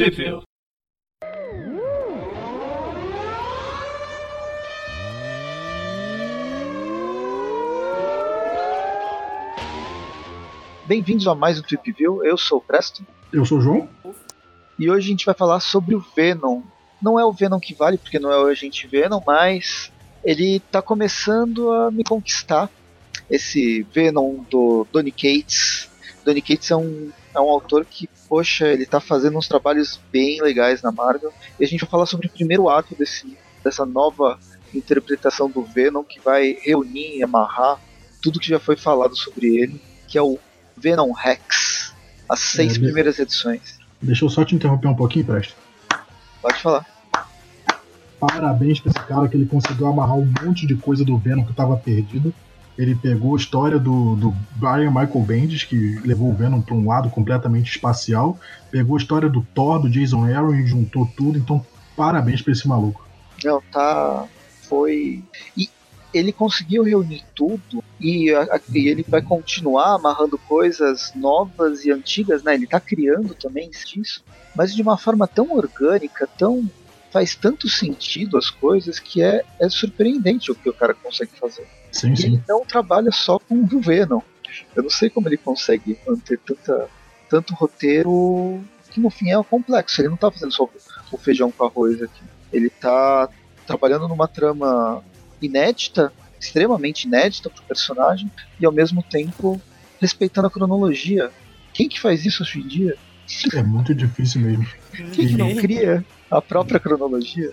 Tripville. Bem-vindos a mais um Trip View. Eu sou o Presto. Eu sou o João. E hoje a gente vai falar sobre o Venom. Não é o Venom que vale, porque não é o agente Venom, mas ele tá começando a me conquistar. Esse Venom do Donny Cates. Donny Cates é um, é um autor que, poxa, ele tá fazendo uns trabalhos bem legais na Marvel. E a gente vai falar sobre o primeiro ato desse, dessa nova interpretação do Venom que vai reunir e amarrar tudo que já foi falado sobre ele, que é o Venom Rex, as seis É, primeiras edições. Deixa eu só te interromper um pouquinho, Presto. Pode falar. Parabéns pra esse cara que ele conseguiu amarrar um monte de coisa do Venom que tava perdido. Ele pegou a história do, do Brian Michael Bendis, que levou o Venom para um lado completamente espacial. Pegou a história do Thor, do Jason Aaron e juntou tudo. Então, parabéns pra esse maluco. Não, tá. Foi. E ele conseguiu reunir tudo e, a- e ele vai continuar amarrando coisas novas e antigas, né? Ele tá criando também isso, mas de uma forma tão orgânica, tão. faz tanto sentido as coisas que é, é surpreendente o que o cara consegue fazer. Sim, sim. ele não trabalha só com o Venom. Eu não sei como ele consegue manter tanta, tanto roteiro que no fim é complexo. Ele não tá fazendo só o feijão com arroz aqui. Ele tá trabalhando numa trama inédita, extremamente inédita pro personagem, e ao mesmo tempo respeitando a cronologia. Quem que faz isso hoje em dia? É muito difícil mesmo. Quem que não cria a própria cronologia?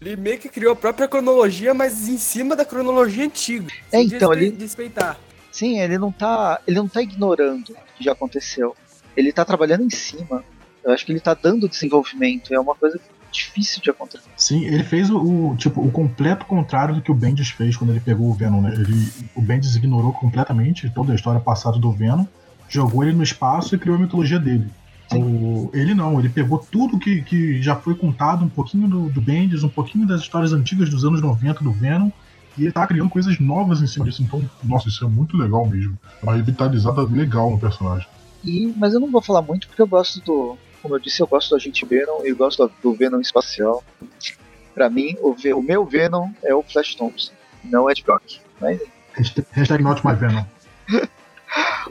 Ele meio que criou a própria cronologia, mas em cima da cronologia antiga. É, então, despe- ele- Respeitar. Sim, ele não tá. Ele não tá ignorando o que já aconteceu. Ele tá trabalhando em cima. Eu acho que ele tá dando desenvolvimento. É uma coisa difícil de acontecer. Sim, ele fez o, o, tipo, o completo contrário do que o Bendis fez quando ele pegou o Venom, né? Ele, o Bendis ignorou completamente toda a história passada do Venom, jogou ele no espaço e criou a mitologia dele. O- ele não, ele pegou tudo que, que já foi contado, um pouquinho do, do Bendis, um pouquinho das histórias antigas dos anos 90 do Venom, e ele tá criando coisas novas em cima disso. Então, nossa, isso é muito legal mesmo. Uma revitalizada legal no personagem. E, mas eu não vou falar muito porque eu gosto do. Como eu disse, eu gosto do Agente Venom e eu gosto do, Venom espacial. Pra mim, o, o meu Venom é o Flash Thompson, não é Ed Brock. Mas Hashtag- Hashtag not my Venom.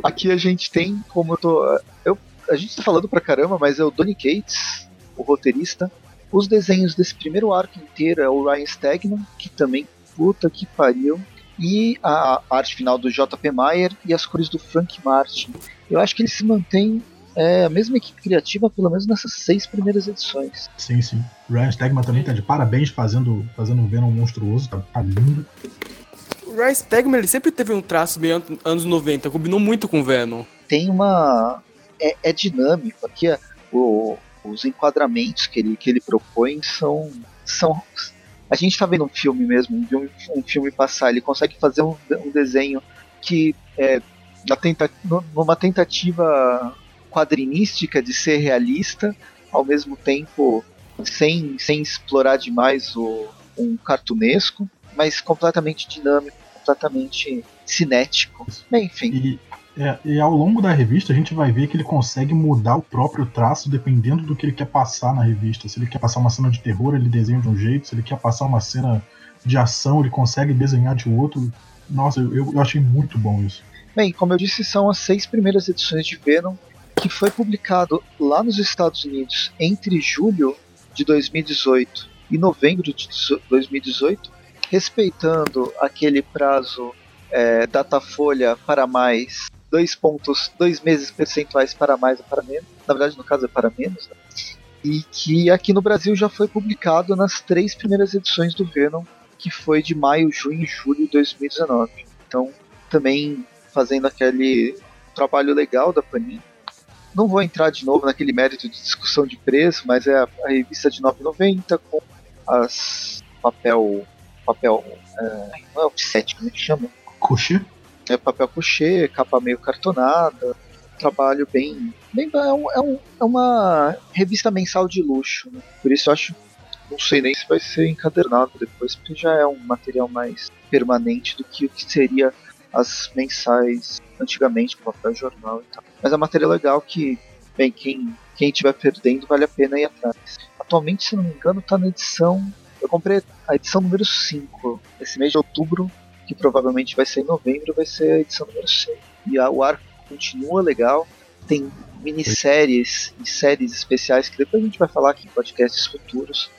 aqui a gente tem, como eu tô. Eu, a gente tá falando pra caramba, mas é o Donny Cates, o roteirista. Os desenhos desse primeiro arco inteiro é o Ryan Stegman, que também puta que pariu. E a arte final do J.P. Mayer e as cores do Frank Martin. Eu acho que ele se mantém é, a mesma equipe criativa, pelo menos nessas seis primeiras edições. Sim, sim. Ryan Stegman também tá de parabéns fazendo, fazendo um Venom monstruoso, tá, tá lindo. O Ryan Stegman, ele sempre teve um traço meio an- anos 90, combinou muito com o Venom. Tem uma. É, é dinâmico. Aqui é, o- os enquadramentos que ele, que ele propõe são. são a gente tá vendo um filme mesmo, um, um filme passar, ele consegue fazer um, um desenho que é na tenta, nu- numa tentativa quadrinística de ser realista, ao mesmo tempo sem, sem explorar demais o, um cartunesco, mas completamente dinâmico, completamente cinético. Enfim. E, é, e ao longo da revista a gente vai ver que ele consegue mudar o próprio traço dependendo do que ele quer passar na revista. Se ele quer passar uma cena de terror, ele desenha de um jeito. Se ele quer passar uma cena de ação, ele consegue desenhar de outro. Nossa, eu, eu achei muito bom isso. Bem, como eu disse, são as seis primeiras edições de Venom, que foi publicado lá nos Estados Unidos entre julho de 2018 e novembro de 2018, respeitando aquele prazo é, datafolha para mais, dois pontos, dois meses percentuais para mais ou para menos, na verdade no caso é para menos, né? e que aqui no Brasil já foi publicado nas três primeiras edições do Venom, que foi de maio, junho e julho de 2019. Então, também fazendo aquele trabalho legal da Panini. Não vou entrar de novo naquele mérito de discussão de preço, mas é a, revista de 9,90 com as papel papel é, não é offset, como é que chama? Cochê? É papel couché, capa meio cartonada, trabalho bem, bem é, um- é um- é uma revista mensal de luxo, né? por isso eu acho não sei nem se vai ser encadernado depois, porque já é um material mais permanente do que o que seria as mensais antigamente com papel jornal e tal. Mas é um material legal que bem, quem quem estiver perdendo vale a pena ir atrás. Atualmente, se não me engano, está na edição. Eu comprei a edição número 5. Esse mês de outubro, que provavelmente vai ser em novembro, vai ser a edição número 6. E a, o arco continua legal. Tem minisséries e séries especiais que depois a gente vai falar aqui em podcasts futuros.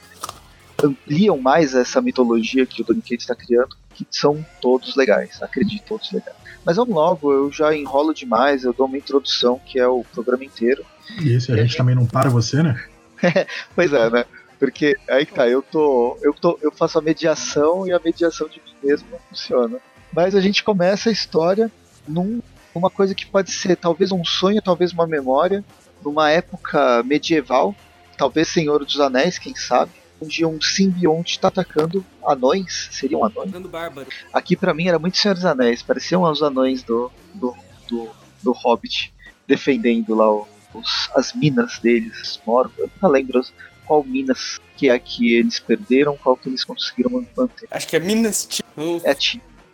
Ampliam mais essa mitologia que o Donny Cates está criando, que são todos legais, acredito, todos legais. Mas vamos logo, eu já enrolo demais, eu dou uma introdução que é o programa inteiro. E esse a gente também não para você, né? pois é, né? Porque aí tá, eu tô, eu tô. Eu faço a mediação e a mediação de mim mesmo não funciona. Mas a gente começa a história num, numa coisa que pode ser talvez um sonho, talvez uma memória, numa época medieval, talvez Senhor dos Anéis, quem sabe, onde um simbionte está atacando anões, seriam anões? Aqui para mim era muito Senhor dos Anéis, pareciam os anões do, do, do, do Hobbit, defendendo lá os, as minas deles, Morgo. Eu não lembro qual minas que é que eles perderam, qual que eles conseguiram manter. Acho que é Minas É,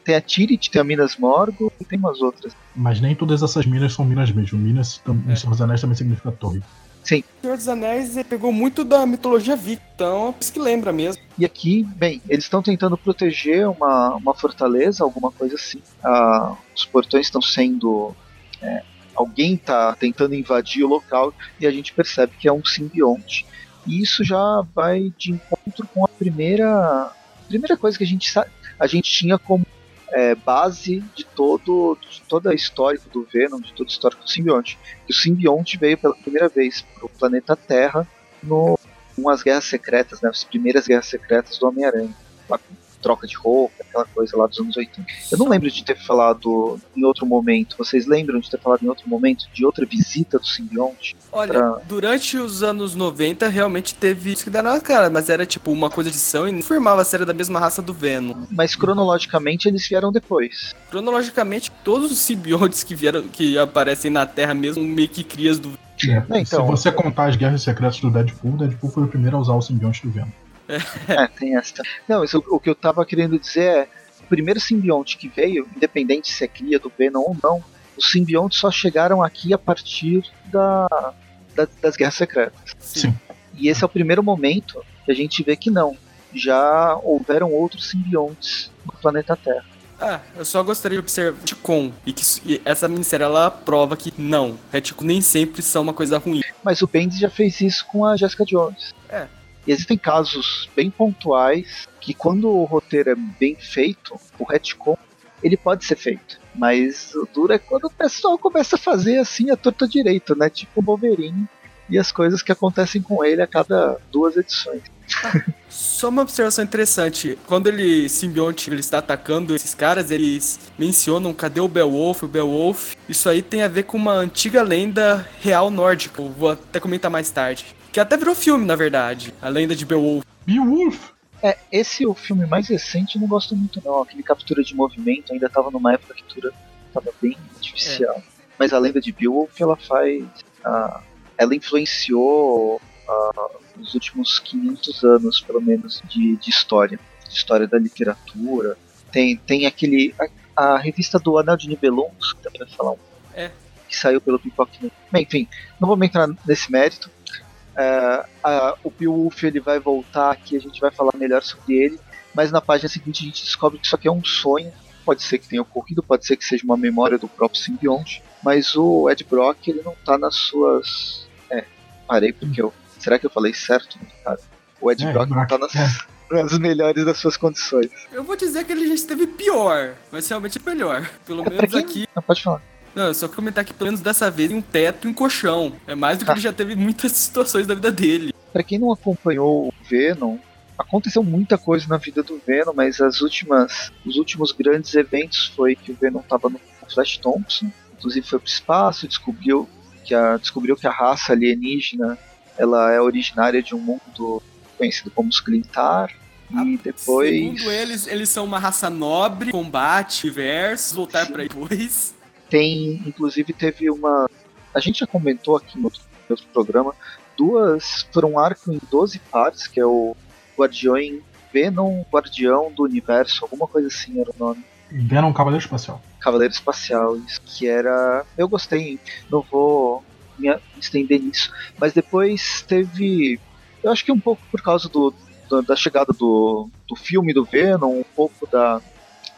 tem a Tirit, tem a Minas Morgo e tem umas outras. Mas nem todas essas minas são minas mesmo. Minas, é. Senhor dos Anéis também significa torre. Sim. O Senhor dos Anéis pegou muito da mitologia viking, então é isso que lembra mesmo. E aqui, bem, eles estão tentando proteger uma, uma fortaleza, alguma coisa assim. Ah, os portões estão sendo é, alguém está tentando invadir o local e a gente percebe que é um simbionte. E isso já vai de encontro com a primeira, primeira coisa que a gente, a gente tinha como é, base de todo de toda a história do Venom, de toda a história do simbionte. Que o simbionte veio pela primeira vez para o planeta Terra no umas guerras secretas, né, as primeiras guerras secretas do Homem-Aranha, troca de roupa, aquela coisa lá dos anos 80. Eu não lembro de ter falado em outro momento. Vocês lembram de ter falado em outro momento de outra visita do simbionte? Olha, pra... durante os anos 90 realmente teve isso que dá na cara, mas era tipo uma coisa de edição e não formava se era da mesma raça do Venom. Mas cronologicamente eles vieram depois. Cronologicamente, todos os simbiontes que vieram, que aparecem na Terra mesmo, meio que crias do é, então, se você contar as guerras secretas do Deadpool, Deadpool foi o primeiro a usar o simbionte do Venom. É, tem essa. Não, isso, o que eu tava querendo dizer é: o primeiro simbionte que veio, independente se é cria do Venom ou não, os simbiontes só chegaram aqui a partir da, da, das Guerras Secretas. Sim. E esse é o primeiro momento que a gente vê que não. Já houveram outros simbiontes no planeta Terra. Ah, eu só gostaria de observar retcon e que e essa minissérie ela prova que não, retcon nem sempre são uma coisa ruim. Mas o Bendis já fez isso com a Jessica Jones. É, e existem casos bem pontuais que quando o roteiro é bem feito, o retcon ele pode ser feito. Mas o duro é quando o pessoal começa a fazer assim a torta direito, né? Tipo o Wolverine e as coisas que acontecem com ele a cada duas edições. Só uma observação interessante. Quando ele, simbionte, ele está atacando esses caras, eles mencionam cadê o Beowulf, o Beowulf. Isso aí tem a ver com uma antiga lenda real nórdica. Vou até comentar mais tarde. Que até virou filme, na verdade. A lenda de Beowulf. Beowulf? É, esse é o filme mais recente, não gosto muito não. Aquele captura de movimento ainda tava numa época que a captura tava bem artificial. É. Mas a lenda de Beowulf, ela faz... Uh, ela influenciou uh, os últimos 500 anos, pelo menos, de, de história. De história da literatura. Tem, tem aquele... A, a revista do Anel de Nibelungos, que também vai falar um é. que saiu pelo Pipoque. Enfim, não vamos entrar nesse mérito. É, a, o Beowulf ele vai voltar aqui, a gente vai falar melhor sobre ele, mas na página seguinte a gente descobre que isso aqui é um sonho. Pode ser que tenha ocorrido, pode ser que seja uma memória do próprio simbionte, mas o Ed Brock ele não tá nas suas. É, parei porque eu. Será que eu falei certo? Cara, o Ed é, Brock não tá nas, é. nas melhores das suas condições. Eu vou dizer que ele já esteve pior, mas realmente é melhor. Pelo é, menos aqui. Não, pode falar. Não, só comentar que pelo menos dessa vez em um teto e um colchão. É mais do que ah. ele já teve muitas situações da vida dele. Para quem não acompanhou o Venom, aconteceu muita coisa na vida do Venom, mas as últimas, os últimos grandes eventos foi que o Venom estava no Flash Thompson, inclusive foi para o espaço, descobriu que a descobriu que a raça alienígena ela é originária de um mundo conhecido como os Glintar. E depois. Segundo eles, eles são uma raça nobre, combate, versus, voltar para depois. Tem, inclusive, teve uma. A gente já comentou aqui no outro, no outro programa. Duas. Foram um arco em 12 partes, que é o Guardião Venom Guardião do Universo, alguma coisa assim era o nome. Venom Cavaleiro Espacial. Cavaleiro Espacial, isso. Que era. Eu gostei. Não vou. me estender nisso. Mas depois teve. Eu acho que um pouco por causa do, da chegada do, do filme do Venom, um pouco da,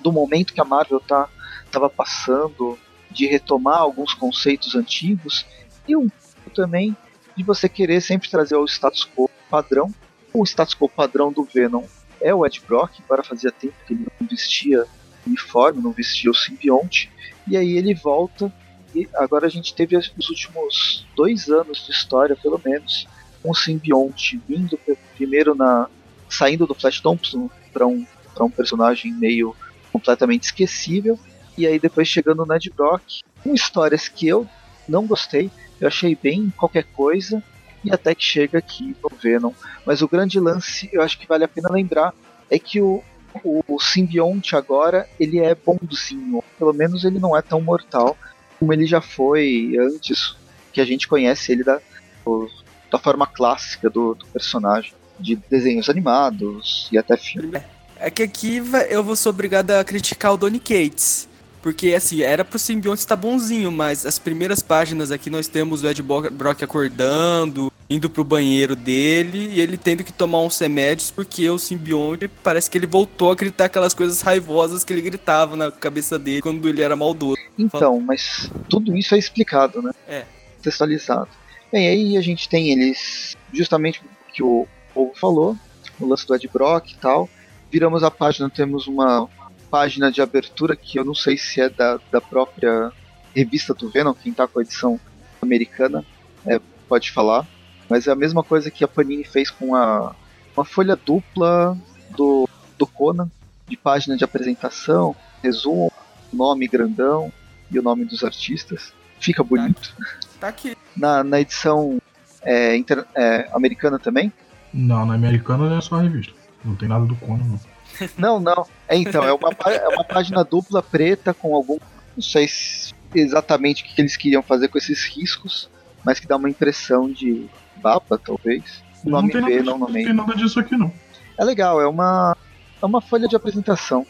do momento que a Marvel tá, tava passando, de retomar alguns conceitos antigos, e um também de você querer sempre trazer o status quo padrão. O status quo padrão do Venom é o Ed Brock, para fazia tempo que ele não vestia uniforme, não vestia o simbionte, e aí ele volta e agora a gente teve os últimos dois anos de história, pelo menos, um simbionte vindo primeiro na. saindo do Flash Thompson para um, um personagem meio completamente esquecível, e aí depois chegando no Ed Brock, com histórias que eu não gostei, eu achei bem qualquer coisa, e até que chega aqui no Venom. Mas o grande lance, eu acho que vale a pena lembrar, é que o, o, o simbionte agora, ele é bonzinho, pelo menos ele não é tão mortal como ele já foi antes, que a gente conhece ele da, da forma clássica do, do personagem, de desenhos animados e até filme. É que aqui eu vou ser obrigado a criticar o Donny Cates. Porque, assim, era pro simbionte estar bonzinho, mas as primeiras páginas aqui nós temos o Ed Brock acordando, indo pro banheiro dele, e ele tendo que tomar uns remédios porque o simbionte parece que ele voltou a gritar aquelas coisas raivosas que ele gritava na cabeça dele quando ele era maldoso. Então, mas tudo isso é explicado, né? É. Textualizado. Bem, aí a gente tem eles, justamente o que o povo falou, o lance do Ed Brock e tal. Viramos a página, temos uma página de abertura que eu não sei se é da, da própria revista do Venom, quem tá com a edição americana é, pode falar. Mas é a mesma coisa que a Panini fez com a uma folha dupla do, do Conan, de página de apresentação, resumo, nome grandão e o nome dos artistas. Fica bonito. Tá aqui. Na, na edição é, inter, é, americana também? Não, na americana é só a revista. Não tem nada do Conan, não. Não, não. É, então, é uma, é uma página dupla preta com algum. Não sei exatamente o que eles queriam fazer com esses riscos, mas que dá uma impressão de baba, talvez. O nome não tem, nada, não, não tem nada disso aqui, não. É legal, é uma, é uma folha de apresentação.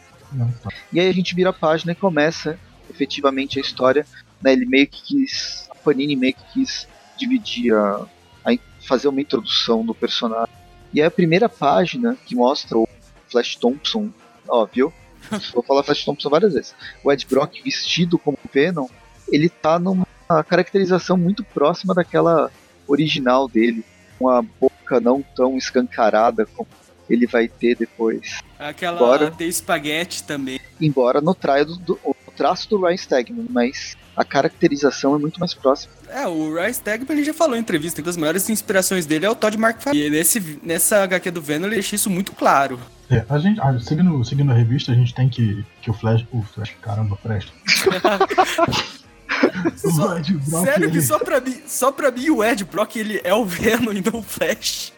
E aí a gente vira a página e começa efetivamente a história. Né, ele meio que quis. A Panini meio que quis dividir a, a fazer uma introdução do personagem. E é a primeira página que mostra o Flash Thompson, ó, viu? Vou falar Flash Thompson várias vezes. O Ed Brock vestido como Venom, ele tá numa caracterização muito próxima daquela original dele. Uma boca não tão escancarada como ele vai ter depois. Aquela embora, de espaguete também. Embora no, do, do, o traço do Ryan Stegman, mas a caracterização é muito mais próxima. É, o Ryan Stegman ele já falou em entrevista que uma das maiores inspirações dele é o Todd McFarlane. E nesse, nessa HQ do Venom ele deixa isso muito claro. É, a gente, a, seguindo, seguindo a revista, a gente tem que. Que o Flash. O Flash, caramba, presta. só, Brock, sério ele... que só pra, mim, só pra mim o Ed Brock ele é o Venom e não o Flash.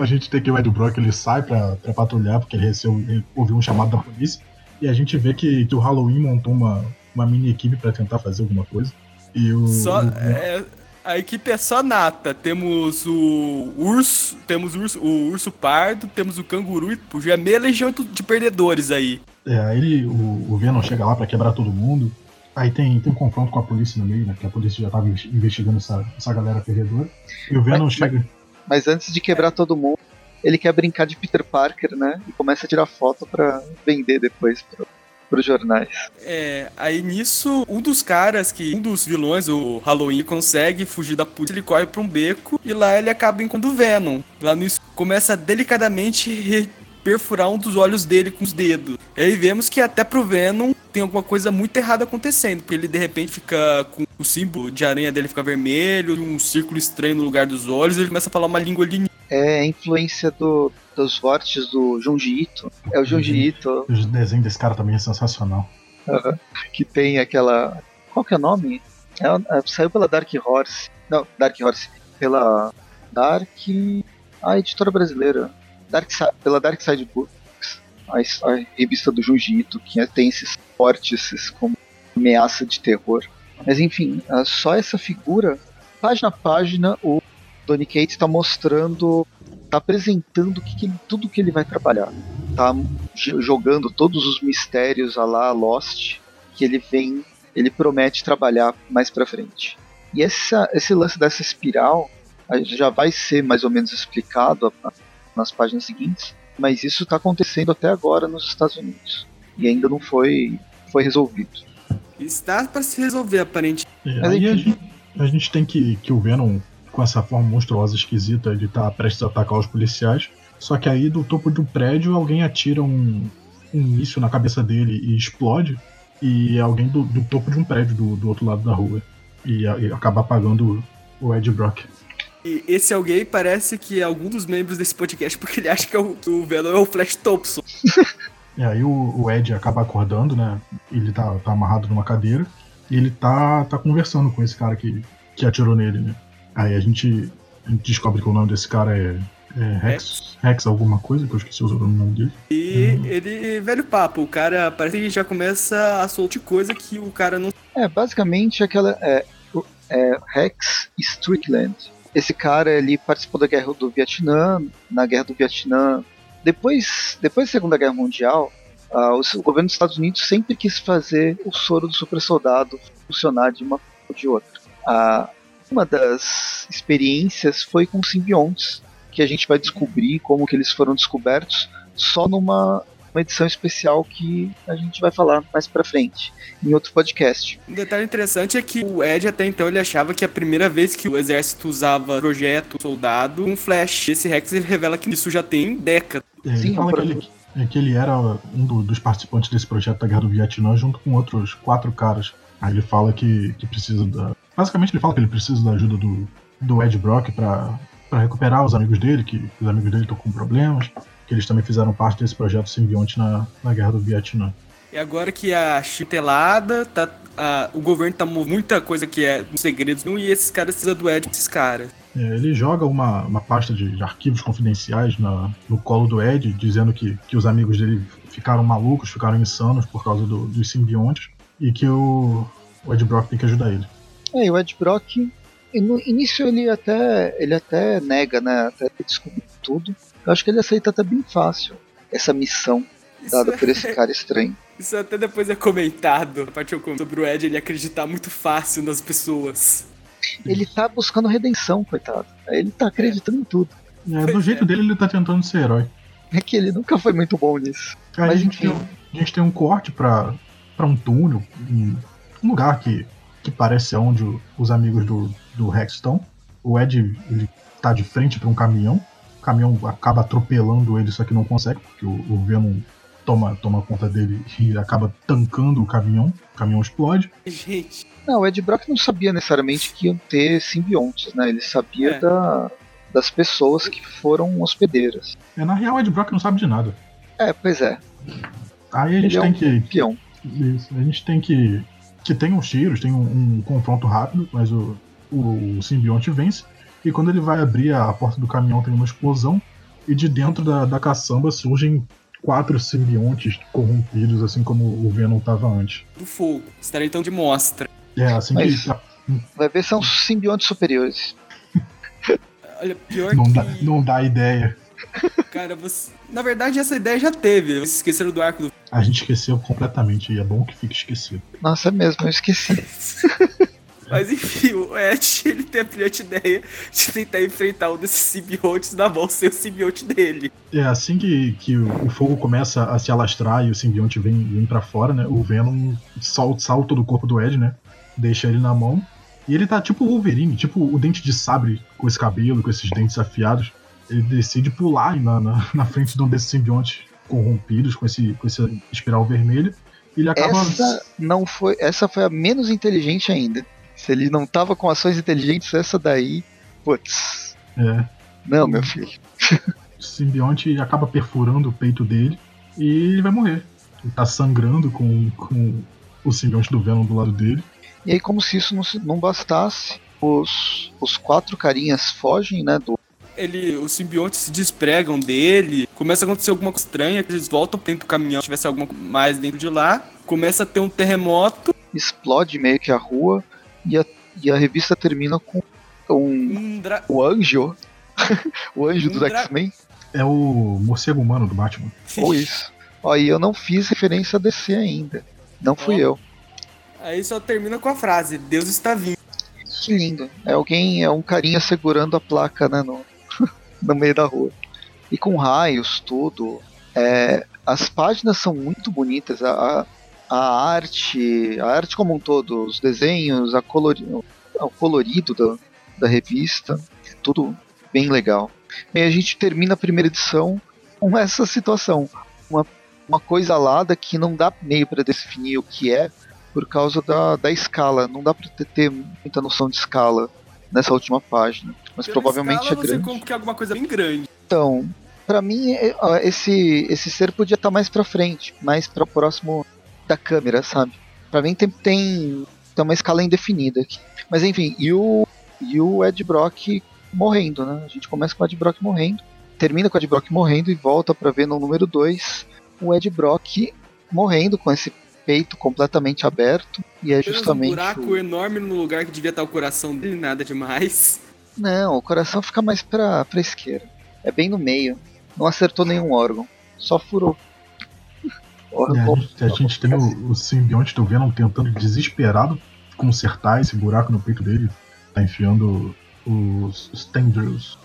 a gente tem que o Ed Brock ele sai pra, pra patrulhar porque ele, recebeu, ele ouviu um chamado da polícia. E a gente vê que, que o Halloween montou uma, uma mini equipe para tentar fazer alguma coisa. E o. Só, o... É, a equipe é só nata. Temos o urso, temos o urso, o urso pardo, temos o canguru e já é meia legião de perdedores aí. É, aí ele, o, o Venom chega lá para quebrar todo mundo. Aí tem, tem um confronto com a polícia no meio, né? Que a polícia já tava investigando essa, essa galera perdedora. E o Venom mas, chega. Mas, mas antes de quebrar todo mundo, ele quer brincar de Peter Parker, né? E começa a tirar foto para vender depois pro, pros jornais. É, aí nisso, um dos caras que, um dos vilões, o Halloween, consegue fugir da polícia, ele corre pra um beco e lá ele acaba encontrando o Venom. Lá no começa delicadamente perfurar um dos olhos dele com os dedos. E aí vemos que até pro Venom tem alguma coisa muito errada acontecendo, porque ele de repente fica com o símbolo de aranha dele fica vermelho, um círculo estranho no lugar dos olhos, e ele começa a falar uma língua alienígena. É a influência do, dos vórtices do Junji Ito. É o Junji uhum. Ito. O desenho desse cara também é sensacional. Que tem aquela. Qual que é o nome? É, é, saiu pela Dark Horse. Não, Dark Horse. Pela Dark. A editora brasileira. Dark, pela Dark Side Books. A, a revista do Ito, que tem esses vórtices como ameaça de terror. Mas enfim, só essa figura, página a página, o Donny Cates está mostrando tá apresentando que que, tudo que ele vai trabalhar. Tá jogando todos os mistérios a lá Lost que ele vem, ele promete trabalhar mais para frente. E essa, esse lance dessa espiral já vai ser mais ou menos explicado nas páginas seguintes, mas isso está acontecendo até agora nos Estados Unidos e ainda não foi, foi resolvido. Está para se resolver, aparentemente. É, aí a gente, a gente, tem que, que o Venom, com essa forma monstruosa, esquisita, ele tá prestes a atacar os policiais. Só que aí do topo de um prédio alguém atira um, um míssil na cabeça dele e explode. E alguém do, do topo de um prédio do, do outro lado da rua. E, e acaba apagando o Ed Brock. E esse alguém parece que é algum dos membros desse podcast, porque ele acha que, é o, que o Venom é o Flash Thompson. E aí o, o, Ed acaba acordando, né? Ele tá, tá amarrado numa cadeira. E ele tá, tá conversando com esse cara que, que atirou nele, né? Aí a gente, a gente descobre que o nome desse cara é é, Rex, é. Rex alguma coisa, que eu esqueci o nome dele. E uhum. ele, velho papo, o cara parece que já começa a soltar coisa que o cara não. É, basicamente aquela. É, é, Rex Strickland. Esse cara ele participou da guerra do Vietnã, na guerra do Vietnã. Depois, depois da Segunda Guerra Mundial, uh, o, governo dos Estados Unidos sempre quis fazer o soro do super soldado funcionar de uma ou de outra. Uh, uma das experiências foi com simbiontes que a gente vai descobrir como que eles foram descobertos só numa uma edição especial que a gente vai falar mais pra frente, em outro podcast. Um detalhe interessante é que o Ed até então ele achava que a primeira vez que o exército usava projeto soldado um flash. Esse Rex ele revela que isso já tem décadas. É, Sim, fala que ele, é que ele era um do, dos participantes desse projeto da Guerra do Vietnã junto com outros quatro caras. Aí ele fala que, que precisa da. Basicamente ele fala que ele precisa da ajuda do, do Ed Brock para para recuperar os amigos dele, que os amigos dele estão com problemas, que eles também fizeram parte desse projeto simbionte na, na guerra do Vietnã. E agora que a chitelada, tá, a, o governo tá muita coisa que é segredos, e esses caras precisam do Ed, esses caras. É, ele joga uma, uma pasta de, de arquivos confidenciais na, no colo do Ed, dizendo que, que os amigos dele ficaram malucos, ficaram insanos por causa do, dos simbiontes, e que o, o Ed Brock tem que ajudar ele. É, e o Ed Brock no início ele até, ele até nega, né? Até descobrir tudo. Eu acho que ele aceita até bem fácil essa missão dada é... por esse cara estranho. Isso até depois é comentado, a parte sobre o Ed ele acreditar muito fácil nas pessoas. Ele tá buscando redenção, coitado. Ele tá acreditando é. em tudo. É, do jeito é. dele, ele tá tentando ser herói. É que ele nunca foi muito bom nisso. Aí Mas a gente, tem, a gente tem um corte pra, pra um túnel, um lugar que, que parece onde os amigos do, do Hexton. O Ed ele tá de frente para um caminhão. O caminhão acaba atropelando ele, só que não consegue, porque o, o Venom toma, toma conta dele e acaba tancando o caminhão. O caminhão explode. Gente. Não, o Ed Brock não sabia necessariamente que iam ter simbiontes, né? Ele sabia é. da, das pessoas que foram hospedeiras. É, na real, o Ed Brock não sabe de nada. É, pois é. Aí a gente Ele tem é um que. Peão. Isso, a gente tem que. Que tem uns tiros, tem um, um confronto rápido, mas o, o simbionte vence. E quando ele vai abrir a porta do caminhão, tem uma explosão. E de dentro da, da caçamba surgem quatro simbiontes corrompidos, assim como o Venom estava antes. Do fogo. Estarei então de mostra. É, assim Mas que. Vai ver, são simbiontes superiores. Olha, pior não que. Dá, não dá ideia. Cara, você. Na verdade, essa ideia já teve. Vocês esqueceram do arco do. A gente esqueceu completamente e é bom que fique esquecido. Nossa, é mesmo, eu esqueci. Mas enfim, o Ash ele tem a brilhante ideia de tentar enfrentar um desses simbiontes na mão sem o simbionte dele. É, assim que, que o fogo começa a se alastrar e o simbionte vem, vem para fora, né? O Venom salta, salta do corpo do Ed, né? Deixa ele na mão. E ele tá tipo o Wolverine, tipo o dente de sabre com esse cabelo, com esses dentes afiados. Ele decide pular na, na, na frente de um desses simbiontes corrompidos com esse, com esse espiral vermelho. Ele acaba. Essa não foi. Essa foi a menos inteligente ainda. Se ele não tava com ações inteligentes, essa daí. Putz. É. Não, meu filho. O simbionte acaba perfurando o peito dele e ele vai morrer. Ele tá sangrando com, com o simbionte do Venom do lado dele. E aí, como se isso não, não bastasse, os, os quatro carinhas fogem, né? Do... Ele, os simbiontes se despregam dele, começa a acontecer alguma coisa estranha, eles voltam dentro do caminhão, se tivesse alguma mais dentro de lá, começa a ter um terremoto. Explode meio que a rua, e a, e a revista termina com um, dra... o anjo, o anjo um dos dra... X-Men. É o morcego humano do Batman. Ou isso. E eu não fiz referência a DC ainda. Não fui eu. Aí só termina com a frase: Deus está vindo. Que lindo. É alguém, é um carinha segurando a placa, né, no, no meio da rua. E com raios, tudo. É, as páginas são muito bonitas. A, a arte, a arte como um todo, os desenhos, a colori, o colorido da, da revista, tudo bem legal. E a gente termina a primeira edição com essa situação. Uma, uma coisa alada que não dá meio para definir o que é por causa da, da escala. Não dá para ter, ter, muita noção de escala nessa última página. Mas Pela provavelmente escala, é grande. Você que é alguma coisa bem grande. Então, para mim, é, esse, esse ser podia estar tá mais para frente, mais para o próximo da câmera, sabe? Para mim tem, tem, tem uma escala indefinida aqui. Mas enfim, e o, e o Ed Brock morrendo, né? A gente começa com o Ed Brock morrendo, termina com o Ed Brock morrendo e volta para ver no número 2 o Ed Brock morrendo com esse peito completamente aberto e é justamente um buraco o... enorme no lugar que devia estar o coração dele, nada demais. Não, o coração fica mais pra, pra esquerda. É bem no meio. Não acertou nenhum órgão. Só furou. É, a, gente, tem o, o simbionte do Venom tentando desesperado consertar esse buraco no peito dele. Tá enfiando os, os tendrils,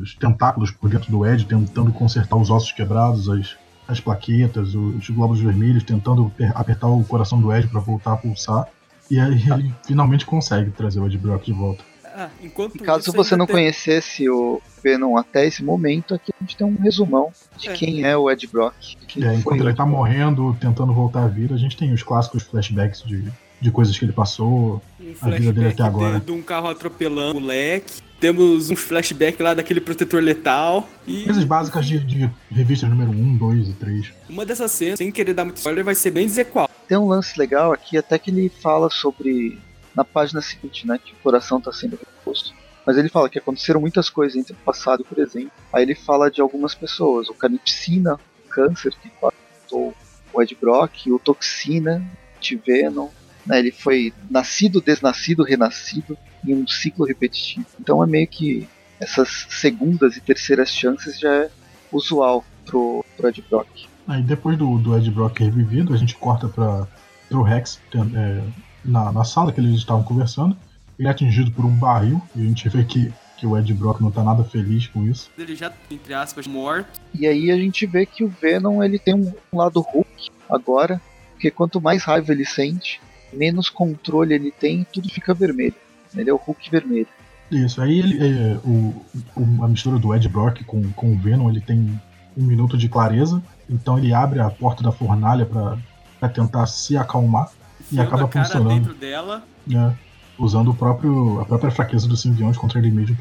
os tentáculos por dentro do Ed, tentando consertar os ossos quebrados, as, as plaquetas, os globos vermelhos, tentando apertar o coração do Ed para voltar a pulsar. E aí ele finalmente consegue trazer o Ed Brock de volta. Ah, e caso você não tem... conhecesse o Venom até esse momento, aqui a gente tem um resumão de é. quem é o Ed Brock. É, enquanto ele tá morrendo, tentando voltar à vida, a gente tem os clássicos flashbacks de, de coisas que ele passou, um a vida dele até agora. De, de um carro atropelando o moleque. Temos um flashback lá daquele protetor letal. E... Coisas básicas de, de revistas número 1, 2 e 3. Uma dessas cenas, sem querer dar muito spoiler, vai ser bem dizer qual. Tem um lance legal aqui, até que ele fala sobre na página seguinte, né, que o coração está sendo reposto. Mas ele fala que aconteceram muitas coisas entre o passado e o presente. Aí ele fala de algumas pessoas, o Canipsina, o Câncer, que matou o Ed Brock, o Toxina, o Venom, né, ele foi nascido, desnascido, renascido em um ciclo repetitivo. Então é meio que essas segundas e terceiras chances já é usual pro, pro Ed Brock. Aí depois do, do Ed Brock revivido, a gente corta para o Rex é, na, na sala que eles estavam conversando. Ele é atingido por um barril e a gente vê que, que o Ed Brock não tá nada feliz com isso. Ele já, entre aspas, morto. E aí a gente vê que o Venom ele tem um lado Hulk agora, porque quanto mais raiva ele sente, menos controle ele tem e tudo fica vermelho. Ele é o Hulk vermelho. Isso, aí ele, é, o, o, a mistura do Ed Brock com, com o Venom ele tem um minuto de clareza, então ele abre a porta da fornalha para tentar se acalmar e acaba funcionando. Dentro dela. É, usando o próprio, a própria fraqueza do simbionte contra ele mesmo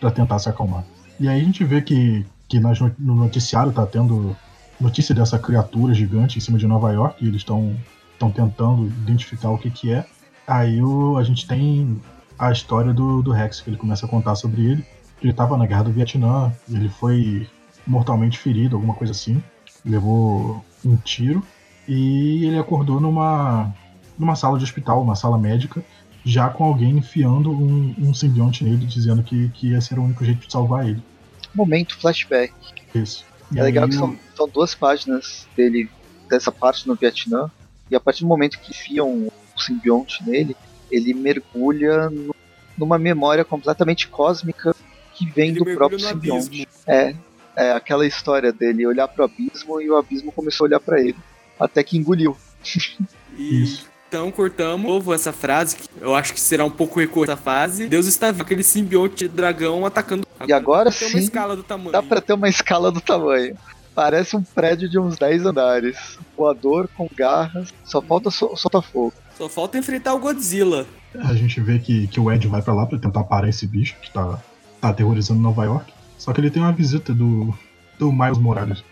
para tentar se acalmar. E aí a gente vê que, que nas, no noticiário tá tendo notícia dessa criatura gigante em cima de Nova York e eles estão tentando identificar o que que é. Aí o, a gente tem a história do, do Rex, que ele começa a contar sobre ele. Ele estava na guerra do Vietnã, ele foi mortalmente ferido, alguma coisa assim. Levou um tiro e ele acordou numa numa sala de hospital, uma sala médica, já com alguém enfiando um, um simbionte nele, dizendo que, que ia ser o único jeito de salvar ele. Momento flashback. Isso. E é legal que são, são duas páginas dele, dessa parte no Vietnã, e a partir do momento que enfiam o simbionte nele, ele mergulha no, numa memória completamente cósmica que vem ele do próprio simbionte. É, é aquela história dele olhar pro abismo e o abismo começou a olhar para ele, até que engoliu. Isso. Então cortamos novo essa frase, que eu acho que será um pouco recorrente essa fase. Deus está vendo aquele simbionte dragão atacando. E agora sim, uma escala do tamanho. dá pra ter uma escala do tamanho. Parece um prédio de uns 10 andares. Voador com garras. Só falta so soltar fogo. Só falta enfrentar o Godzilla. A gente vê que, que o Ed vai para lá para tentar parar esse bicho que tá, tá aterrorizando Nova York. Só que ele tem uma visita do, do Miles Morales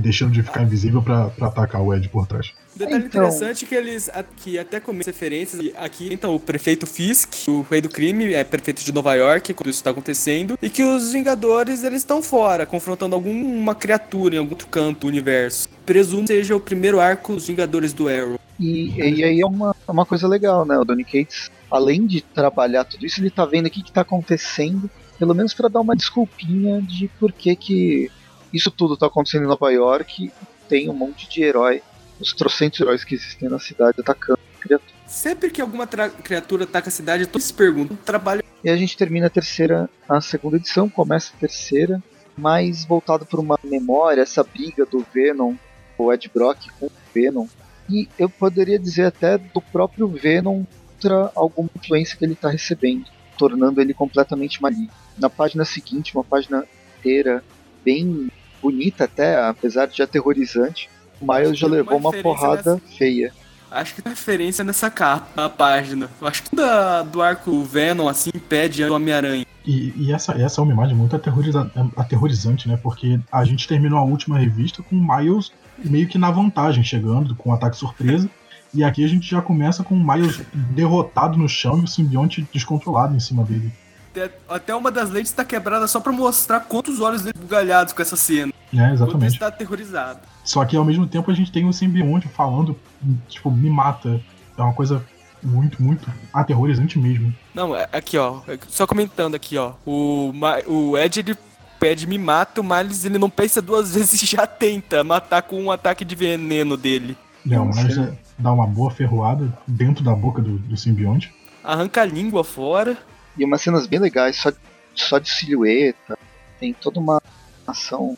deixando de ficar invisível para atacar o Ed por trás. Detalhe então... interessante que eles aqui até começam referências. Aqui então o prefeito Fisk, o rei do crime, é prefeito de Nova York quando isso está acontecendo, e que os Vingadores eles estão fora, confrontando alguma criatura em algum outro canto do universo. Presumo seja o primeiro arco dos Vingadores do Arrow. E, e aí é uma, uma coisa legal, né? O Donny Cates, além de trabalhar tudo isso, ele tá vendo o que, que tá acontecendo, pelo menos para dar uma desculpinha de por que que isso tudo tá acontecendo em Nova York tem um monte de herói, os trocentos heróis que existem na cidade atacando criaturas. Sempre que alguma criatura ataca a cidade, todos se perguntam, trabalho. E a gente termina a terceira, a segunda edição, começa a terceira, mais voltado por uma memória, essa briga do Venom, o Ed Brock com o Venom. E eu poderia dizer até do próprio Venom contra alguma influência que ele está recebendo, tornando ele completamente maligno. Na página seguinte, uma página inteira, bem bonita até, apesar de aterrorizante, Miles já levou uma, porrada nessa... feia. Acho que tem referência nessa capa, na página. Acho que da, do arco Venom, assim, impede o Homem-Aranha. E, e, essa, essa é uma imagem muito aterroriza aterrorizante, né? Porque a gente terminou a última revista com o Miles meio que na vantagem, chegando com um ataque surpresa. E aqui a gente já começa com o Miles derrotado no chão e o simbionte descontrolado em cima dele. Até uma das lentes está quebrada só para mostrar quantos olhos dele bugalhados com essa cena. É, exatamente. está aterrorizado. Só que ao mesmo tempo a gente tem o simbionte falando, tipo, me mata. É uma coisa muito, muito aterrorizante mesmo. Não, é, aqui ó, é, só comentando aqui ó, o, o Ed ele pede me mata, o Miles ele não pensa duas vezes e já tenta matar com um ataque de veneno dele. É, o Miles dá uma boa ferroada dentro da boca do, do simbionte. Arranca a língua fora. E umas cenas bem legais, só, só de silhueta. Tem toda uma ação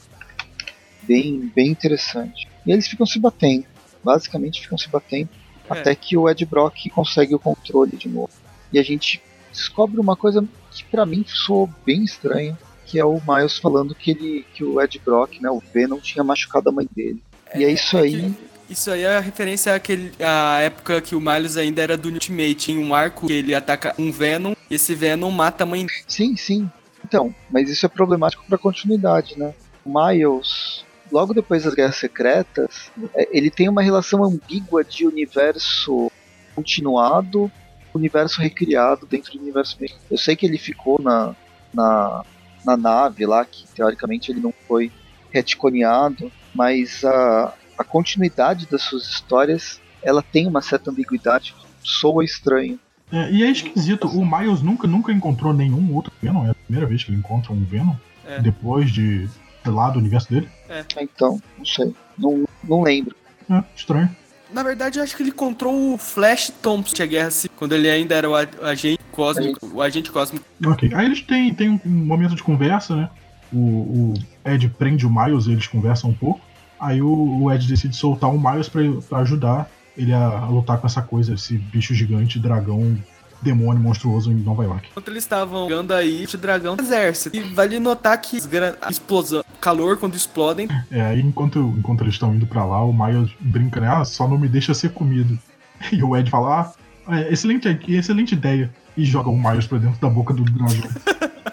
bem, bem interessante. E eles ficam se batendo. Basicamente ficam se batendo. É. Até que o Ed Brock consegue o controle de novo. E a gente descobre uma coisa que para mim soou bem estranha. Que é o Miles falando que ele que o Ed Brock, né, o Venom, tinha machucado a mãe dele. É, e é isso é aí. Isso aí é a referência àquele, à época que o Miles ainda era do Ultimate, em um arco que ele ataca um Venom e esse Venom mata a mãe Sim, sim. Então, mas isso é problemático para continuidade, né? O Miles, logo depois das Guerras Secretas, é, ele tem uma relação ambígua de universo continuado, universo recriado dentro do universo mesmo. Eu sei que ele ficou na, na, na nave lá, que teoricamente ele não foi retconeado, mas a, a continuidade das suas histórias ela tem uma certa ambiguidade, soa estranho. É, e é esquisito, o Miles nunca, nunca encontrou nenhum outro Venom, é a primeira vez que ele encontra um Venom, é. depois de, lá, do universo dele. É. Então, não sei, não, não lembro. É, estranho. Na verdade, eu acho que ele encontrou o Flash Thompson de guerra quando ele ainda era o agente cósmico. O agente cósmico. Ok. Aí eles têm, têm um momento de conversa, né? O, o Ed prende o Miles, eles conversam um pouco. Aí o, o Ed decide soltar o Miles pra, pra ajudar ele a, a, lutar com essa coisa, esse bicho gigante, dragão, demônio monstruoso em Nova York. Enquanto eles estavam jogando aí, o dragão exército. E vale notar que a explosão, calor quando explodem. É, aí enquanto, enquanto eles estão indo pra lá, o Miles brinca, né? Ah, só não me deixa ser comido. E o Ed fala, ah, é, excelente, excelente ideia. E joga o Miles pra dentro da boca do dragão.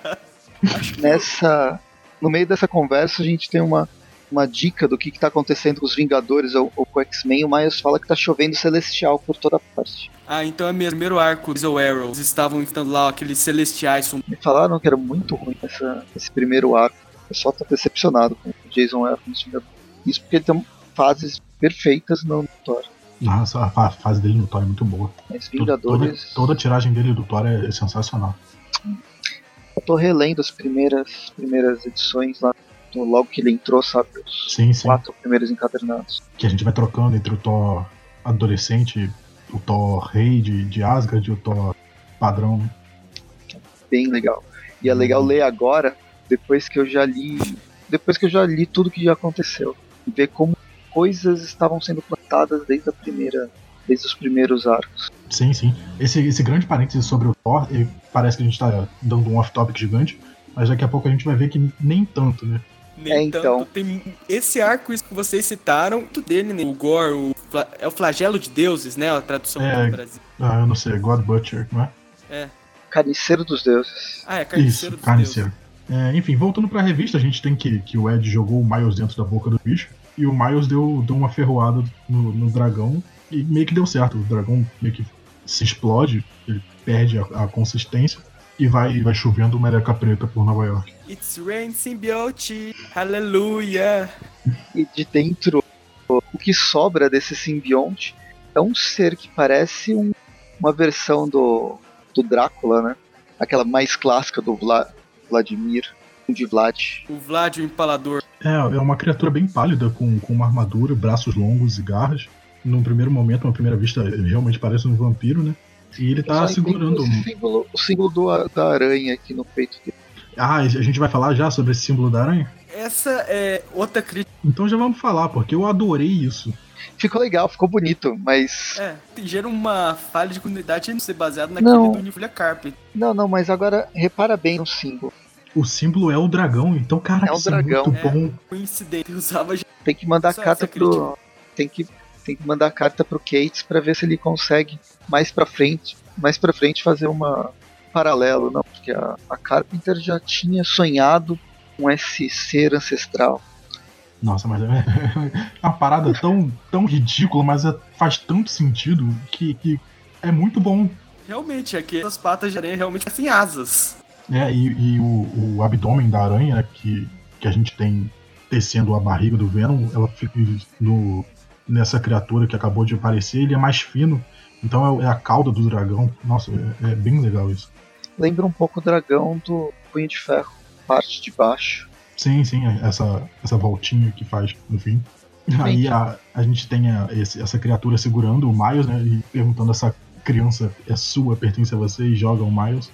Nessa. No meio dessa conversa, a gente tem uma uma dica do que está acontecendo com os Vingadores ou, ou com o X-Men, o Miles fala que está chovendo celestial por toda parte. Ah, então é mesmo. Primeiro arco dos Arrows, estavam enfrentando lá aqueles celestiais. Me falaram que era muito ruim essa, esse primeiro arco. Pessoal tá decepcionado com o Jason Aaron nos Vingadores. Isso porque ele tem fases perfeitas no Thor. Nossa, a fase dele no Thor é muito boa. Mas Vingadores... Toda, toda a tiragem dele do Thor é, é sensacional. Eu tô relendo as primeiras, primeiras edições lá logo que ele entrou, sabe? Os sim, sim. quatro primeiros encadernados. Que a gente vai trocando entre o Thor adolescente, o Thor rei de, de Asgard e o Thor padrão? Bem legal. E é legal ler agora, depois que eu já li. Depois que eu já li tudo que já aconteceu. E ver como coisas estavam sendo plantadas desde a primeira. Desde os primeiros arcos. Sim, sim. Esse, esse grande parênteses sobre o Thor, parece que a gente está dando um off-topic gigante, mas daqui a pouco a gente vai ver que nem tanto, né? Nem é, então. Tem esse arco que vocês citaram, tudo dele, né? O Gore, o, é o flagelo de deuses, né? A tradução é, do Brasil. Ah, eu não sei, God Butcher, não é? É. Carniceiro dos deuses. Ah, é Carniceiro Isso, dos carniceiro. deuses. É, enfim, voltando pra revista, a gente tem que, que o Ed jogou o Miles dentro da boca do bicho. E o Miles deu, deu uma ferroada no, no dragão e meio que deu certo. O dragão meio que se explode, ele perde a, a consistência e vai, vai chovendo mereca preta por Nova York. It's rain symbiote, aleluia! E de dentro, o que sobra desse simbionte é um ser que parece um, uma versão do, do Drácula, né? Aquela mais clássica do Vla, Vladimir, de Vlad. O Vlad, o empalador. É, é uma criatura bem pálida, com, com uma armadura, braços longos e garras. num primeiro momento, uma primeira vista, ele realmente parece um vampiro, né? E ele tá segurando. O símbolo, o símbolo do, da aranha aqui no peito dele. Ah, a gente vai falar já sobre esse símbolo da aranha? Essa é outra crítica. Então já vamos falar, porque eu adorei isso. Ficou legal, ficou bonito, mas. É, gera uma falha de comunidade não ser baseado naquele não. do Carpet. Não, não, mas agora repara bem no símbolo. O símbolo é o dragão, então, cara, é um dragão. é muito bom. É, coincidente, usava Tem que mandar carta pro. Tem que, tem que mandar carta pro Cates para ver se ele consegue mais pra frente. Mais pra frente fazer uma paralelo, não, porque a, a Carpenter já tinha sonhado com esse ser ancestral. Nossa, mas é, uma parada tão, tão ridícula, mas é, faz tanto sentido que, que é muito bom. Realmente, é que as patas de aranha realmente têm asas. É, e, e o, o, abdômen da aranha, né, que, que a gente tem descendo a barriga do Venom, ela fica no, nessa criatura que acabou de aparecer, ele é mais fino, então é, é a cauda do dragão. Nossa, é, é bem legal isso lembra um pouco o dragão do Punho de Ferro, parte de baixo. Sim, sim, essa, essa voltinha que faz no fim. Aí a, a gente tem a, esse, essa criatura segurando o Miles, né? E perguntando essa criança é sua, pertence a você e joga o Miles.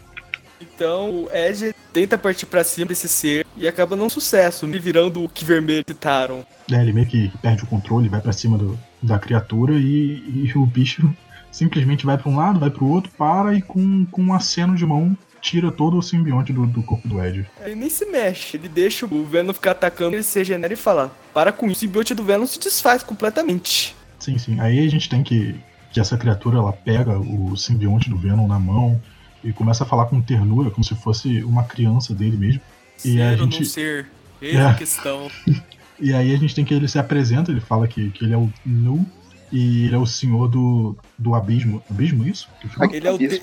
Então o Edge tenta partir para cima desse ser e acaba num sucesso, me virando o que vermelho citaram. É, ele meio que perde o controle, vai para cima do, da criatura e, e o bicho simplesmente vai para um lado, vai para o outro, para e com, com um aceno de mão tira todo o simbionte do, do corpo do Ed. Ele nem se mexe, ele deixa o Venom ficar atacando, ele se regenera e fala: Para com isso, o simbionte do Venom se desfaz completamente. Sim, sim. Aí a gente tem que. Que essa criatura ela pega o simbionte do Venom na mão e começa a falar com ternura, como se fosse uma criança dele mesmo. Ser e a gente. Não ser. É a questão. e aí a gente tem que ele se apresenta, ele fala que, que ele é o Nu, e ele é o senhor do, do abismo. Abismo, isso? Ele é, o de,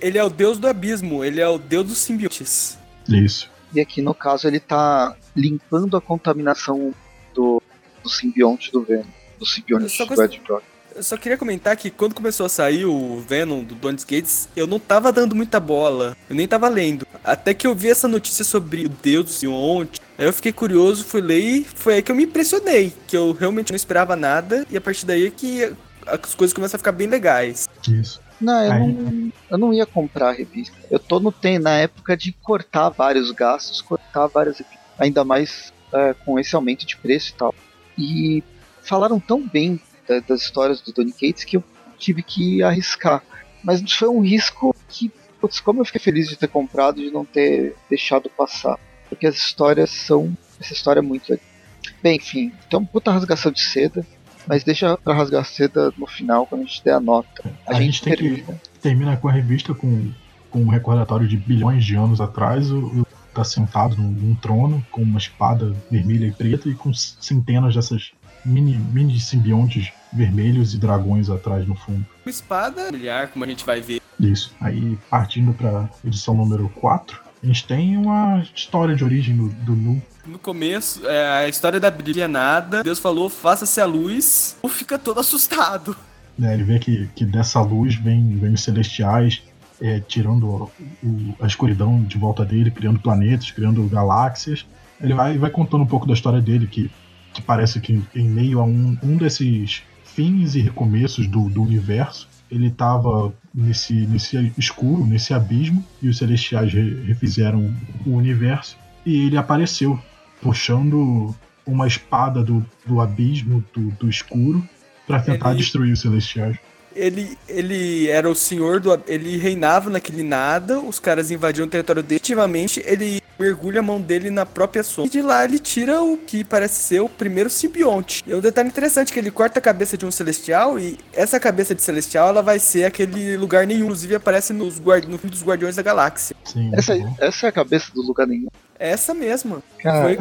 ele é o deus do abismo, ele é o deus dos simbiontes. Isso. E aqui no caso ele tá limpando a contaminação do, do simbionte do Venom. Do simbionte do Ed Brock. Eu só queria comentar que quando começou a sair o Venom do Donny Gates, eu não tava dando muita bola, eu nem tava lendo. Até que eu vi essa notícia sobre o Deus do Sionte, aí eu fiquei curioso, fui ler e foi aí que eu me impressionei, que eu realmente não esperava nada, e a partir daí é que as coisas começam a ficar bem legais. Isso. Não, eu não, eu não ia comprar a revista. Eu tô no tem na época de cortar vários gastos, cortar várias ainda mais é, com esse aumento de preço e tal. E falaram tão bem da, das histórias do Donny Cates que eu tive que arriscar. Mas foi um risco que, putz, como eu fiquei feliz de ter comprado e de não ter deixado passar. Porque as histórias são. Essa história é muito legal. Bem, enfim, então puta rasgação de seda. Mas deixa pra rasgar seda no final, quando a gente der a nota. A, a gente, gente, termina. termina com a revista com, com um recordatório de bilhões de anos atrás. O, o tá sentado num, num, trono com uma espada vermelha e preta e com centenas dessas mini, mini simbiontes vermelhos e dragões atrás no fundo. Uma espada milhar, como a gente vai ver. Isso. Aí, partindo para edição número 4, a gente tem uma história de origem do, do Nu. No começo, é a história da brilha nada. Deus falou, faça-se a luz. O fica todo assustado. É, ele vê que, que dessa luz vem, vem os celestiais, é, tirando o, a escuridão de volta dele, criando planetas, criando galáxias. Ele vai, vai contando um pouco da história dele, que que parece que em meio a um, um desses fins e recomeços do, do universo, ele estava nesse, nesse escuro, nesse abismo, e os celestiais re, refizeram o universo, e ele apareceu, puxando uma espada do, do abismo, do, do escuro, para tentar ele, destruir os celestiais. Ele, ele era o senhor do. Ele reinava naquele nada, os caras invadiam o território dele. Efetivamente, ele mergulha a mão dele na própria sombra. E de lá ele tira o que parece ser o primeiro simbionte. E é um detalhe interessante que ele corta a cabeça de um celestial e essa cabeça de celestial ela vai ser aquele lugar nenhum. Inclusive aparece nos guard... no filme dos Guardiões da Galáxia. Sim, essa, essa é a cabeça do lugar nenhum. Essa mesma. Foi...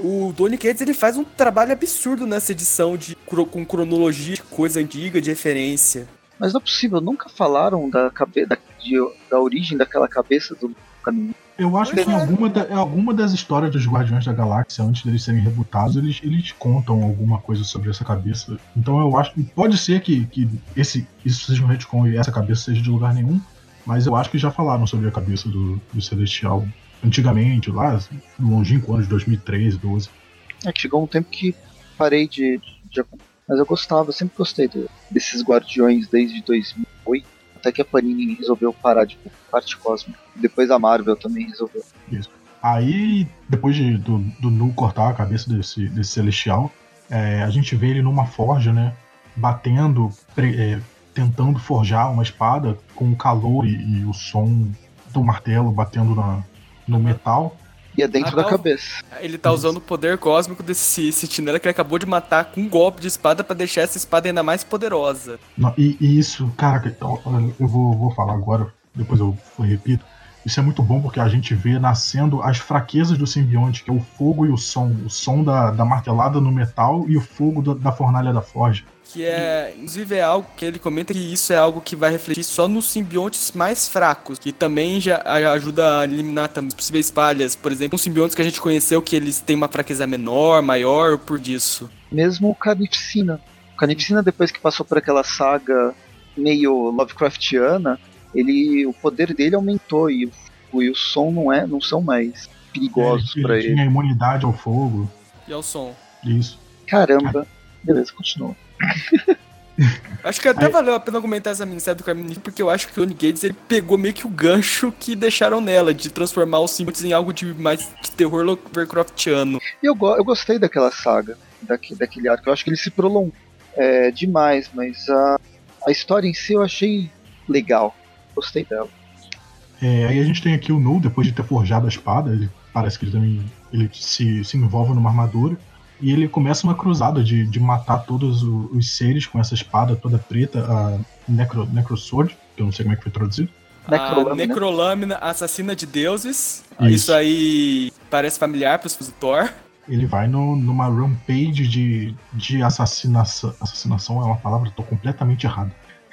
O Donny Cates ele faz um trabalho absurdo nessa edição de com cronologia de coisa antiga, de referência. Mas não é possível, nunca falaram da, cabe... da, de, da origem daquela cabeça do caminho. Eu acho que em alguma, da, alguma das histórias dos Guardiões da Galáxia, antes deles serem rebutados, eles, eles contam alguma coisa sobre essa cabeça. Então eu acho que pode ser que, que esse, isso seja um retcon e essa cabeça seja de lugar nenhum, mas eu acho que já falaram sobre a cabeça do, do Celestial antigamente, lá, no longínquo ano de 2013, 12. É que chegou um tempo que parei de, de, Mas eu gostava, eu sempre gostei do, desses Guardiões desde 2008, até que a Panini resolveu parar de parte cósmica. Depois a Marvel também resolveu. Isso. Aí, depois de, do, do Nu cortar a cabeça desse, desse Celestial, é, a gente vê ele numa forja, né? Batendo, pre, é, tentando forjar uma espada com o calor e, e o som do martelo batendo na, no metal. E é dentro ah, da cabeça. Ele tá usando o poder cósmico desse sentinela que ele acabou de matar com um golpe de espada para deixar essa espada ainda mais poderosa. Não, e, e, isso, cara, eu vou, vou falar agora, depois eu, eu repito. Isso é muito bom porque a gente vê nascendo as fraquezas do simbionte, que é o fogo e o som. O som da, da martelada no metal e o fogo da, da fornalha da forja. Que é, inclusive, é algo que ele comenta que isso é algo que vai refletir só nos simbiontes mais fracos, que também já ajuda a eliminar também possíveis falhas. Por exemplo, os simbiontes que a gente conheceu que eles têm uma fraqueza menor, maior, por disso. Mesmo o Carnificina. O Carnificina, depois que passou por aquela saga meio Lovecraftiana, ele, o poder dele aumentou e o, e o som não é, não são mais perigosos é, para ele. Ele tinha imunidade ao fogo e ao som. Isso. Caramba. Beleza, continua. Acho que até Aí... valeu a pena comentar essa minissérie do Carmine, porque eu acho que o Tony Gates ele pegou meio que o gancho que deixaram nela, de transformar os símbolos em algo de mais de terror Lovecraftiano. E eu, go eu gostei daquela saga, daquele, daquele arco. Eu acho que ele se prolongou é, demais, mas a, a história em si eu achei legal. Gostei dela. É, aí a gente tem aqui o Nu, depois de ter forjado a espada, ele parece que ele também ele se, se envolve numa armadura. E ele começa uma cruzada de, de matar todos os seres com essa espada toda preta, a Necro, Necrosword, que eu não sei como é que foi traduzido. Necrolâmina, a necrolâmina assassina de deuses. Isso, Isso aí parece familiar para os Thor. Ele vai no, numa rampage de, de assassinação. Assassinação é uma palavra, estou completamente errado.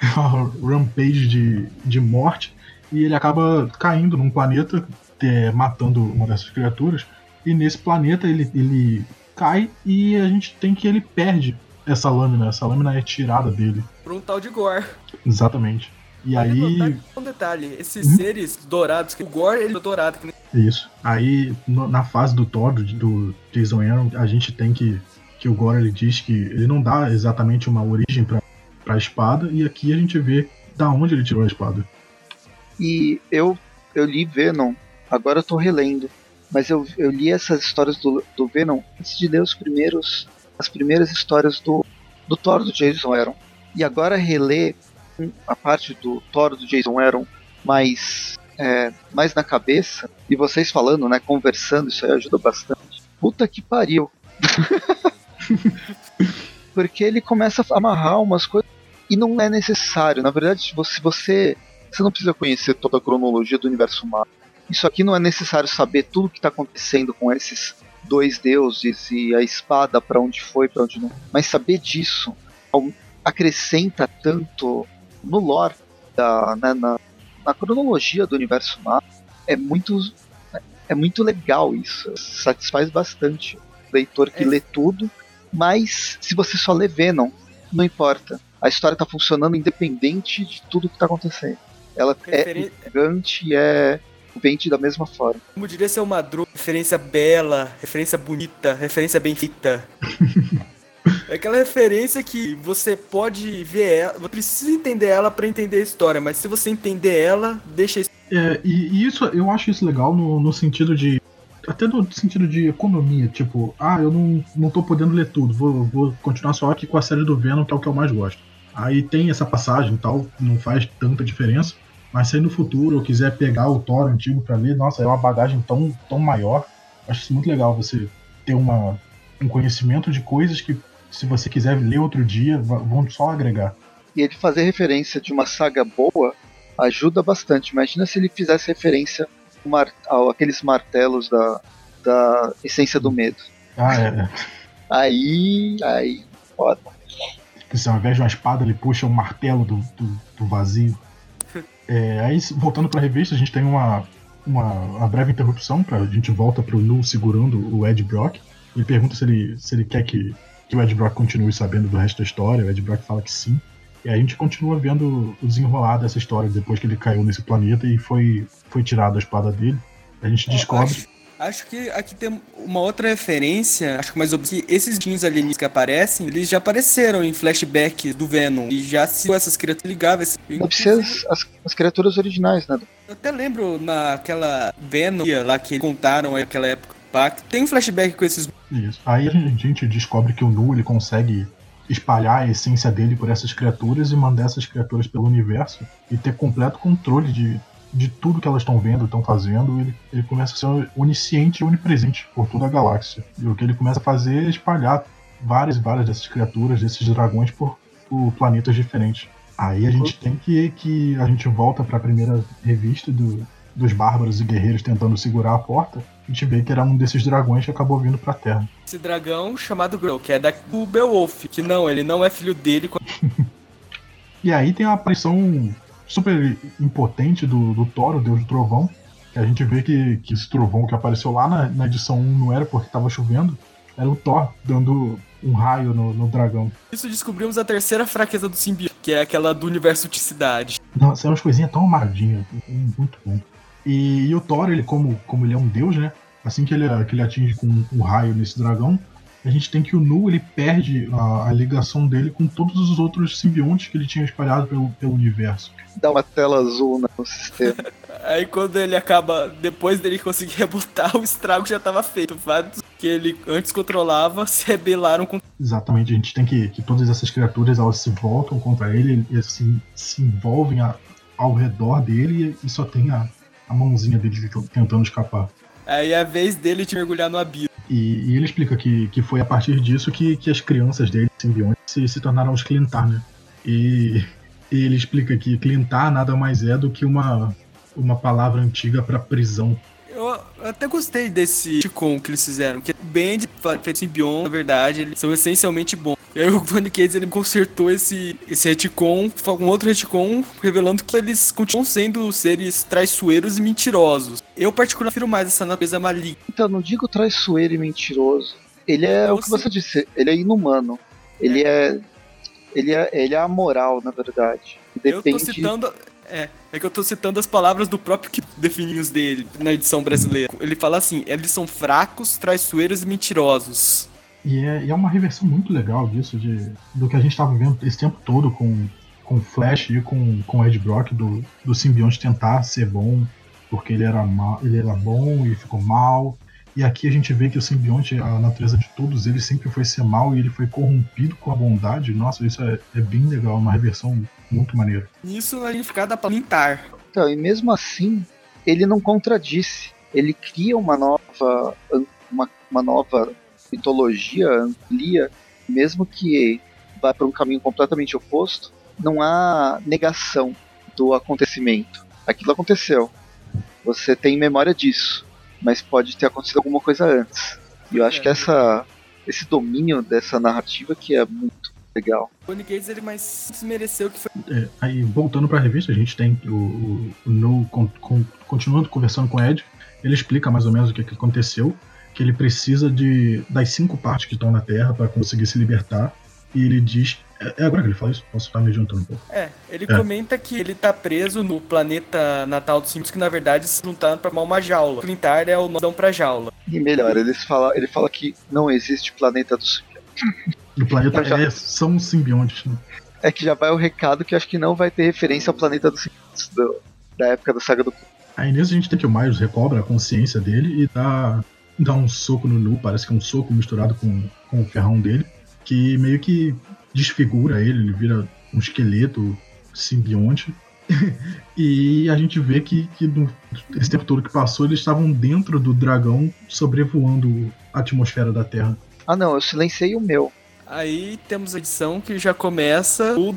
rampage de, de morte. E ele acaba caindo num planeta, é, matando uma dessas criaturas. E nesse planeta ele, ele cai e a gente tem que ele perde essa lâmina. Essa lâmina é tirada dele. Por um tal de Gore. Exatamente. E aí. Um detalhe, esses hum? seres dourados, que o Gore ele é dourado. Que nem... Isso. Aí, no, na fase do Thor, do, do Jason Aaron, a gente tem que. Que o Gore ele diz que ele não dá exatamente uma origem pra, pra espada, e aqui a gente vê da onde ele tirou a espada. E eu, eu li Venom, agora eu tô relendo mas eu, eu li essas histórias do, do Venom antes de ler os primeiros, as primeiras histórias do, do Thor do Jason Aaron. E agora reler a parte do Thor do Jason Aaron mais, é, mais na cabeça, e vocês falando, né, conversando, isso aí ajuda bastante. Puta que pariu. Porque ele começa a amarrar umas coisas e não é necessário. Na verdade, se você, você, você não precisa conhecer toda a cronologia do universo Marvel isso aqui não é necessário saber tudo o que está acontecendo com esses dois deuses e a espada para onde foi, para onde não. Mas saber disso acrescenta tanto no lore, da, né, na, na, cronologia do universo Marvel. É muito, é muito legal isso. Satisfaz bastante o leitor que é. lê tudo. Mas se você só lê Venom, não importa. A história está funcionando independente de tudo que está acontecendo. Ela é gigante, é vende da mesma forma. Como diria seu Madru, referência bela, referência bonita, referência bem feita. É aquela referência que você pode ver ela, você precisa entender ela para entender a história, mas se você entender ela, deixa isso. É, e, e, isso eu acho isso legal no, no sentido de. Até no sentido de economia, tipo, ah, eu não, não tô podendo ler tudo, vou, vou continuar só aqui com a série do Venom, que é o que eu mais gosto. Aí tem essa passagem e tal, não faz tanta diferença. Mas se no futuro eu quiser pegar o Thor antigo para ler, nossa, é uma bagagem tão, tão maior. Acho isso muito legal você ter uma, um conhecimento de coisas que, se você quiser ler outro dia, vão só agregar. E ele fazer referência de uma saga boa ajuda bastante. Imagina se ele fizesse referência àqueles martelos da, da essência do medo. Ah, é. Aí. Aí. Foda. Se ao invés de uma espada, ele puxa um martelo do, do, do vazio. É, aí, voltando para a revista, a gente tem uma, uma, uma breve interrupção, pra, a gente volta para o Nu segurando o Ed Brock. Ele pergunta se ele, se ele quer que, que o Ed Brock continue sabendo do resto da história. O Ed Brock fala que sim. E aí a gente continua vendo o desenrolar dessa história depois que ele caiu nesse planeta e foi, foi tirado a espada dele. A gente descobre. Acho, que aqui tem uma outra referência, acho que mais que esses jeans alienígenas que aparecem, eles já apareceram em flashback do Venom e já se essas criaturas ligáveis. Deve ser as, as, as, criaturas originais, né? Eu até lembro naquela Venom lá que contaram naquela época. Tem um flashback com esses. Isso. Aí a gente descobre que o Nu ele consegue espalhar a essência dele por essas criaturas e mandar essas criaturas pelo universo e ter completo controle de de tudo que elas estão vendo, estão fazendo, ele, ele começa a ser onisciente e onipresente por toda a galáxia. E o que ele começa a fazer é espalhar várias e várias dessas criaturas, desses dragões, por, por planetas diferentes. Aí a gente tem que, que a gente volta para a primeira revista do, dos bárbaros e guerreiros tentando segurar a porta. A gente vê que era um desses dragões que acabou vindo para Terra. Esse dragão chamado Grow, que é da, do Beowulf, que não, ele não é filho dele. e aí tem a aparição super impotente do, do Thor, o Deus do Trovão. Que a gente vê que, que esse trovão que apareceu lá na, na edição 1 não era porque estava chovendo, era o Thor dando um raio no, no, dragão. Isso descobrimos a terceira fraqueza do simbionte, que é aquela do universo de cidade. Nossa, são umas coisinhas tão amarradinhas, muito bom. E, e, o Thor, ele como, como ele é um deus, né? Assim que ele, que ele atinge com o um raio nesse dragão, a gente tem que o Nu ele perde a, a, ligação dele com todos os outros simbiontes que ele tinha espalhado pelo, pelo universo. Dá uma tela azul no sistema. Aí quando ele acaba, depois dele conseguir rebutar, o estrago já estava feito. Vários que ele antes controlava se rebelaram com. Exatamente, a gente tem que que todas essas criaturas elas se voltam contra ele e assim se envolvem a, ao redor dele e só tem a, a mãozinha dele tentando escapar. Aí é a vez dele de mergulhar no abismo. E, e, ele explica que, que foi a partir disso que, que as crianças dele, simbiontes, se, se tornaram os Clintar, né? E, e, ele explica que Clintar nada mais é do que uma, uma palavra antiga para prisão. Eu até gostei desse Ticon que eles fizeram, que Band feito Symbion, na verdade, eles são essencialmente bons. E aí o Tony Cates ele consertou esse, esse retcon com um outro retcon, revelando que eles continuam sendo seres traiçoeiros e mentirosos. Eu particularmente prefiro mais essa natureza maligna. Então, não digo traiçoeiro e mentiroso. Ele é o que você disse, ele é inumano. Ele é. é ele é, ele é amoral, na verdade. Depende... Eu tô citando. É, é que eu tô citando as palavras do próprio que definiu dele na edição brasileira. Ele fala assim: eles são fracos, traiçoeiros e mentirosos. E é, e é uma reversão muito legal disso, de, do que a gente estava vendo esse tempo todo com, com Flash e com, com Ed Brock, do, do simbionte tentar ser bom, porque ele era, mal, ele era bom e ficou mal. E aqui a gente vê que o simbionte, a natureza de todos eles sempre foi ser mal e ele foi corrompido com a bondade. Nossa, isso é, é bem legal, uma reversão muito maneira. Isso na significado da Lintar. Então, e mesmo assim, ele não contradisse. Ele cria uma nova, uma, uma nova mitologia amplia, mesmo que vá para um caminho completamente oposto, não há negação do acontecimento. Aquilo aconteceu. Você tem memória disso, mas pode ter acontecido alguma coisa antes. E eu acho que é. essa, esse domínio dessa narrativa que é muito legal. O Tony Gates ele mais desmereceu que foi. É, aí voltando para a revista, a gente tem o, o, o No con, con, continuando conversando com o Ed. Ele explica mais ou menos o que, que aconteceu que ele precisa de das cinco partes que estão na Terra para conseguir se libertar. E ele diz. É, é agora que ele fala isso? Posso estar me juntando um pouco. É, ele é. comenta que ele tá preso no planeta natal dos Simpsons, que na verdade se juntaram pra uma jaula. Clintar é o nome pra jaula. E melhor, ele fala, ele fala que não existe planeta dos O planeta já... é, são simbiontes, né? É que já vai o recado que acho que não vai ter referência ao planeta dos do, da época da saga do. Aí nisso a gente tem que o Miles recobra a consciência dele e dá dá um soco no Nu, parece que é um soco misturado com, com o ferrão dele, que meio que desfigura ele, ele vira um esqueleto simbionte. e a gente vê que, que no, esse tempo todo que passou, eles estavam dentro do dragão sobrevoando a atmosfera da Terra. Ah não, eu silenciei o meu. Aí temos a edição que já começa o,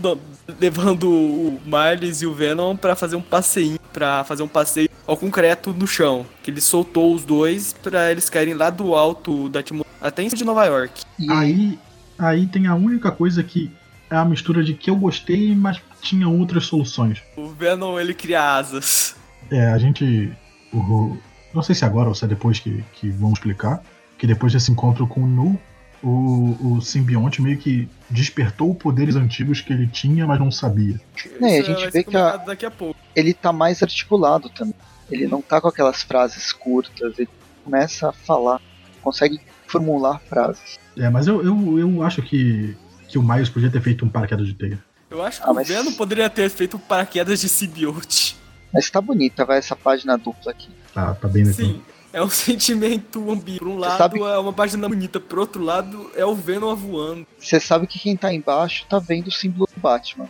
levando o Miles e o Venom para fazer um passeio, para fazer um passeio ao concreto no chão. Que ele soltou os dois para eles caírem lá do alto da atmosfera, até em de Nova York. Aí, aí tem a única coisa que é a mistura de que eu gostei, mas tinha outras soluções. O Venom ele cria asas. É, a gente. O, não sei se agora ou se é depois que, que vamos explicar. Que depois desse encontro com o Nu, o, o simbionte meio que despertou poderes antigos que ele tinha, mas não sabia. É, a gente vê que a, a ele tá mais articulado também. Ele não tá com aquelas frases curtas. Ele, começa a falar, consegue formular frases. É, mas eu, eu, eu acho que, que o Miles podia ter feito um paraquedas de teia. Eu acho que Ah, o mas- Venom poderia ter feito um paraquedas de simbionte. Mas tá bonita, vai essa página dupla aqui. Tá, tá bem legal. Sim, é um sentimento ambíguo. Por um lado sabe- é uma página bonita, por outro lado é o Venom voando. Você sabe que quem tá embaixo tá vendo o símbolo do Batman.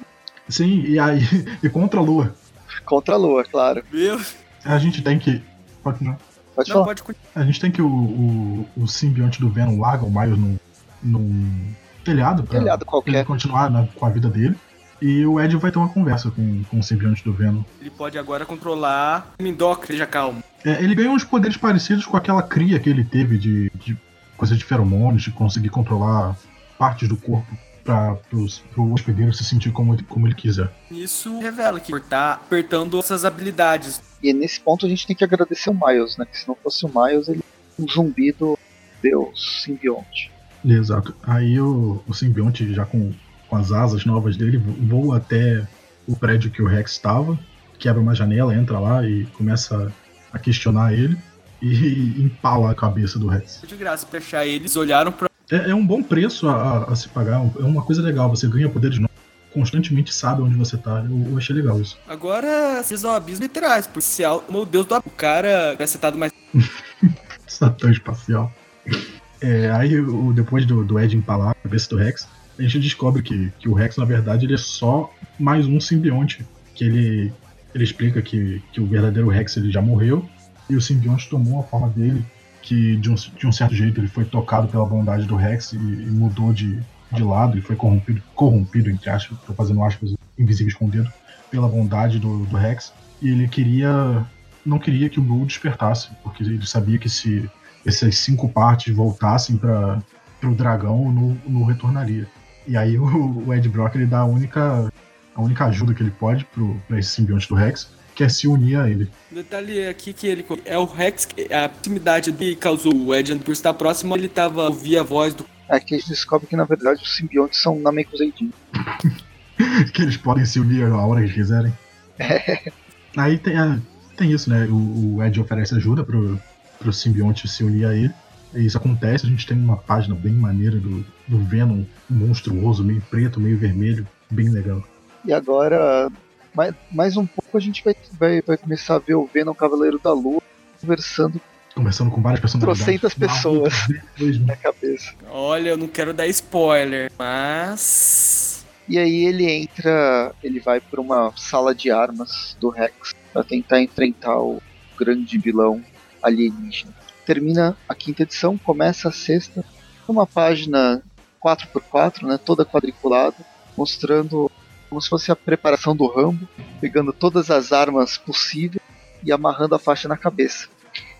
Sim, e aí, e contra a lua. Contra a lua, claro. Meu, A gente tem que. Pode continuar. Pode não falar. pode continuar. A gente tem que o, o, o simbionte do Venom larga o Miles num, num telhado pra Telhado ele qualquer. continuar né, com a vida dele. E o Ed vai ter uma conversa com, com o simbionte do Venom. Ele pode agora controlar. Mindoc, seja calmo. É, ele ganhou uns poderes parecidos com aquela cria que ele teve de, de coisa de feromônios, de conseguir controlar partes do corpo para o hospedeiro se sentir como, ele- como ele quiser. Isso revela que tá apertando essas habilidades. E nesse ponto a gente tem que agradecer o Miles, né? Que se não fosse o Miles, ele um zumbi do Deus simbionte. Exato. Aí o, o simbionte, já com, com as asas novas dele, vo- voa até o prédio que o Rex estava, quebra uma janela, entra lá e começa a questionar ele e empala a cabeça do Rex. De graça, pra achar eles olharam pra. É, é um bom preço a, a- a se pagar, é uma coisa legal, você ganha poderes novos, constantemente sabe onde você tá. Eu, eu achei legal isso. Agora, vocês são abismo literais, porque se meu Deus do o cara vai setado mais. Satã espacial. É, aí, o, depois do, do Ed empalar a cabeça do Rex, a gente descobre que, que o Rex, na verdade, ele é só mais um simbionte. Que ele, ele explica que, que o verdadeiro Rex ele já morreu e o simbionte tomou a forma dele, que de um, de um certo jeito ele foi tocado pela bondade do Rex e, e mudou de, de lado e foi corrompido, corrompido, entre aspas, tô fazendo aspas invisíveis com o dedo, pela bondade do, do Rex. E ele queria. não queria que o Blue despertasse, porque ele sabia que se essas cinco partes voltassem para o dragão, no, no retornaria. E aí o, o Ed Brock ele dá a única, a única ajuda que ele pode para esse simbionte do Rex, que é se unir a ele. O detalhe aqui que ele é o Rex, que- a proximidade que causou o Ed por estar próximo, ele tava ouvia a voz do. Aqui a gente descobre que na verdade os simbiontes são Namekuseidin. que eles podem se unir a hora que eles quiserem. Aí tem, a- tem isso, né? O, o Ed oferece ajuda pro, pro simbionte se unir a ele. E isso acontece, a gente tem uma página bem maneira do, do Venom monstruoso, meio preto, meio vermelho, bem legal. E agora, mais, mais um pouco, a gente vai, vai, vai começar a ver o Venom Cavaleiro da Lua conversando Conversando com várias personalidades. Trocentas pessoas. Mesmo. na cabeça. Olha, eu não quero dar spoiler, mas. E aí ele entra, ele vai para uma sala de armas do Rex para tentar enfrentar o grande vilão alienígena. Termina a quinta edição, começa a sexta, uma página 4x4, né, toda quadriculada, mostrando como se fosse a preparação do Rambo, pegando todas as armas possíveis e amarrando a faixa na cabeça.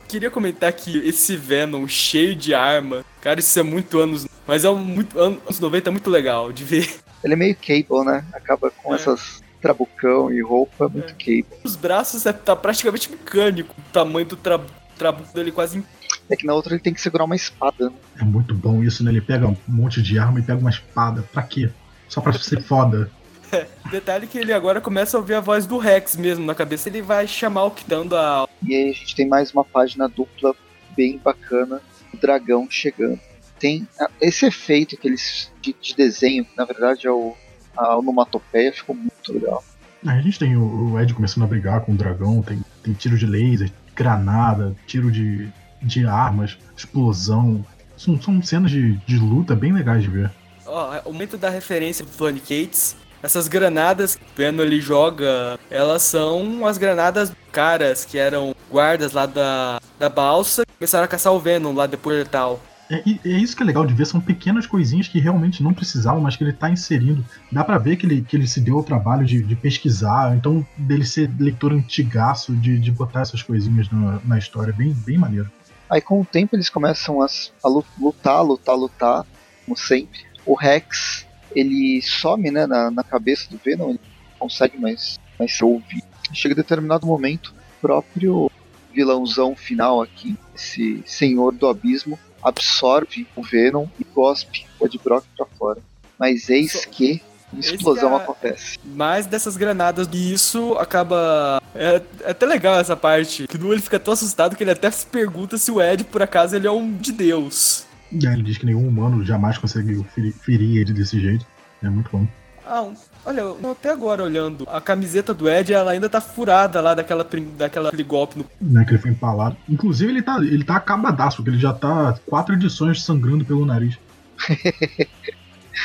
Queria comentar que esse Venom cheio de arma, cara, isso é muito anos. Mas é um muito, anos 90 é muito legal de ver. Ele é meio Cable, né? Acaba com É. essas trabucão e roupa, muito Cable. Os braços é, tá praticamente mecânico. O tamanho do tra trabuco dele quase. É que na outra ele tem que segurar uma espada, né? É muito bom isso, né? Ele pega um monte de arma e pega uma espada. Pra quê? Só pra ser foda. Detalhe que ele agora começa a ouvir a voz do Rex mesmo na cabeça. Ele vai chamar o que dando a. E aí a gente tem mais uma página dupla bem bacana, o dragão chegando. Tem ah, esse efeito que eles de, de desenho, que na verdade é o, a onomatopeia, ficou muito legal. Aí a gente tem o, o Ed começando a brigar com o dragão, tem, tem tiro de laser, granada, tiro de, de armas, explosão. São, são cenas de, de luta bem legais de ver. Ó, o momento da referência do Tony Cates. Essas granadas que o Venom ele joga, elas são as granadas caras que eram guardas lá da, da balsa. Começaram a caçar o Venom lá depois e tal. É, é isso que é legal de ver, são pequenas coisinhas que realmente não precisavam, mas que ele tá inserindo. Dá pra ver que ele, que ele se deu ao trabalho de, de pesquisar, então dele ser leitor antigaço, de, de botar essas coisinhas na, na história, bem, bem maneiro. Aí com o tempo eles começam a, a lu- lutar, lutar, lutar, como sempre. O Rex, ele some né, na, na cabeça do Venom, ele não consegue mais, mais ser. Chega a determinado momento, o próprio vilãozão final aqui, esse senhor do abismo, absorve o Venom e cospe o Ed Brock pra fora. Mas eis que Explosão Esse é- acontece. Mais dessas granadas. E isso acaba. É, é até legal essa parte. Que no ele fica tão assustado que ele até se pergunta se o Ed, por acaso, ele é um de Deus. E aí ele diz que nenhum humano jamais conseguiu ferir, ferir ele desse jeito. É muito bom. Ah, um- olha, até agora olhando. A camiseta do Ed, ela ainda tá furada lá daquela, daquela golpe no. Né, que ele foi empalado. Inclusive, ele tá, ele tá acabadaço, porque ele já tá quatro edições sangrando pelo nariz.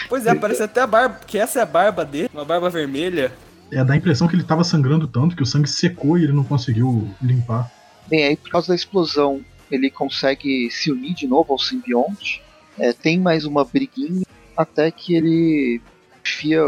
Pois é, parece até a barba. Que essa é a barba dele, uma barba vermelha. É, dá a impressão que ele tava sangrando tanto que o sangue secou e ele não conseguiu limpar. Bem, aí por causa da explosão, ele consegue se unir de novo ao simbionte. É, tem mais uma briguinha até que ele enfia.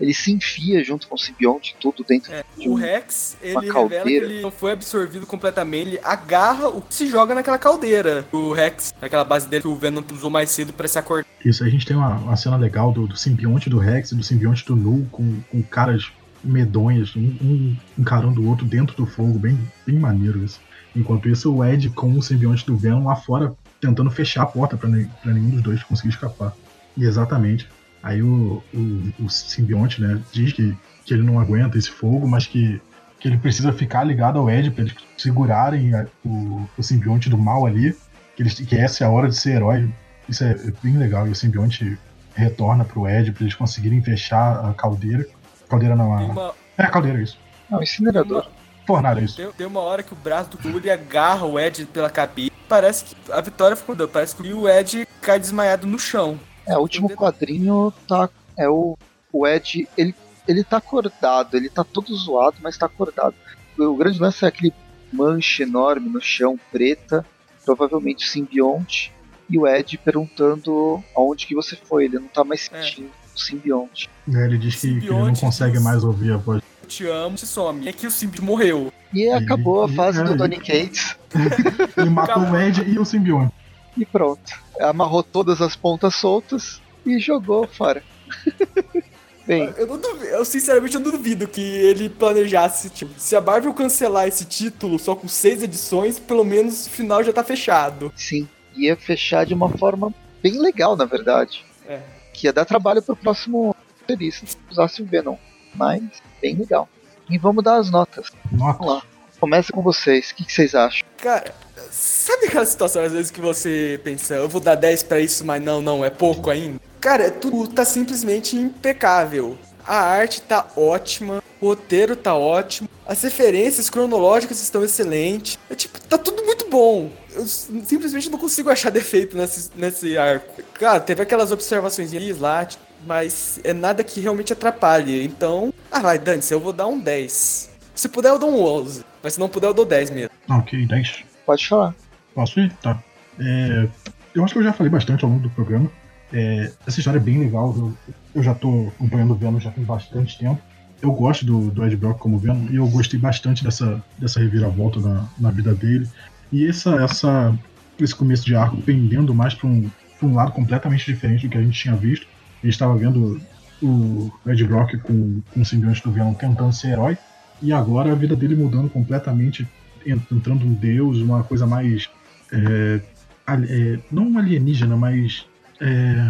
Ele se enfia junto com o simbionte tudo dentro É, de o um. Rex, ele uma revela que caldeira. ele não foi absorvido completamente. Ele agarra o que se joga naquela caldeira. O Rex, naquela base dele que o Venom usou mais cedo pra se acordar. Isso, a gente tem uma, uma cena legal do, do simbionte do Rex e do simbionte do Null com, com caras medonhas, um, um encarando o outro dentro do fogo, bem, bem maneiro isso. Enquanto isso, o Ed com o simbionte do Venom lá fora tentando fechar a porta pra nenhum dos dois conseguir escapar. E exatamente. Aí o, o, o simbionte, né, diz que, que ele não aguenta esse fogo, mas que, que ele precisa ficar ligado ao Ed pra eles segurarem a- o, o simbionte do mal ali, que, eles, que essa é a hora de ser herói. Isso é bem legal. E o simbionte retorna pro Ed pra eles conseguirem fechar a caldeira. Caldeira não, a... uma, É, a caldeira, isso. Não, incinerador. uma, Fornalha, isso. tem, tem uma hora que o braço do Fury agarra o Ed pela cabeça. Parece que a vitória ficou. Parece que o Ed cai desmaiado no chão. É, o último quadrinho tá. É o, o Ed. Ele, ele tá acordado, ele tá todo zoado, mas tá acordado. O grande lance é aquele mancha enorme no chão, preta, provavelmente o simbionte, e o Ed perguntando aonde que você foi. Ele não tá mais É. sentindo o simbionte. É, ele diz que, que ele não Simbionte consegue diz- mais ouvir a voz. Eu te amo, se some. E aqui o Simbi morreu. E acabou a e- fase é, do e- Donny Cates Ele matou o Ed e o simbionte. E pronto. Amarrou todas as pontas soltas e jogou fora. Bem, Eu, não duvido, eu sinceramente eu não duvido que ele planejasse, tipo, se a Marvel cancelar esse título só com seis edições, pelo menos o final já tá fechado. sim, ia fechar de uma forma bem legal, na verdade. É. Que ia dar trabalho pro próximo roteirista se usasse o Venom. Mas, bem legal. E vamos dar as notas. Vamos lá. Começa com vocês. O que, que vocês acham? Cara, sabe aquela situação às vezes que você pensa, eu vou dar 10 pra isso, mas não, não, é pouco ainda? Cara, tudo tá simplesmente impecável. A arte tá ótima, o roteiro tá ótimo, as referências cronológicas estão excelentes. É tipo, tá tudo muito bom. Eu simplesmente não consigo achar defeito nesse, nesse arco. Claro, teve aquelas observações lá, mas é nada que realmente atrapalhe. Então, ah, vai, Dante, eu vou dar um 10. Se puder, eu dou um 11. Mas se não puder, eu dou 10 mesmo. Ah, ok, 10. Pode falar. Posso ir? Tá. É, eu acho que eu já falei bastante ao longo do programa. É, essa história é bem legal. Eu, eu já tô acompanhando o Venom já tem bastante tempo. Eu gosto do, do Ed Brock como Venom e eu gostei bastante dessa, dessa reviravolta na, na vida dele. E essa, essa, esse começo de arco pendendo mais para um, pra um lado completamente diferente do que a gente tinha visto. A gente estava vendo o Ed Brock com, com o simbionte do Venom tentando ser herói. E agora a vida dele mudando completamente, en- entrando um deus, uma coisa mais. é, é, não alienígena, mas. É, é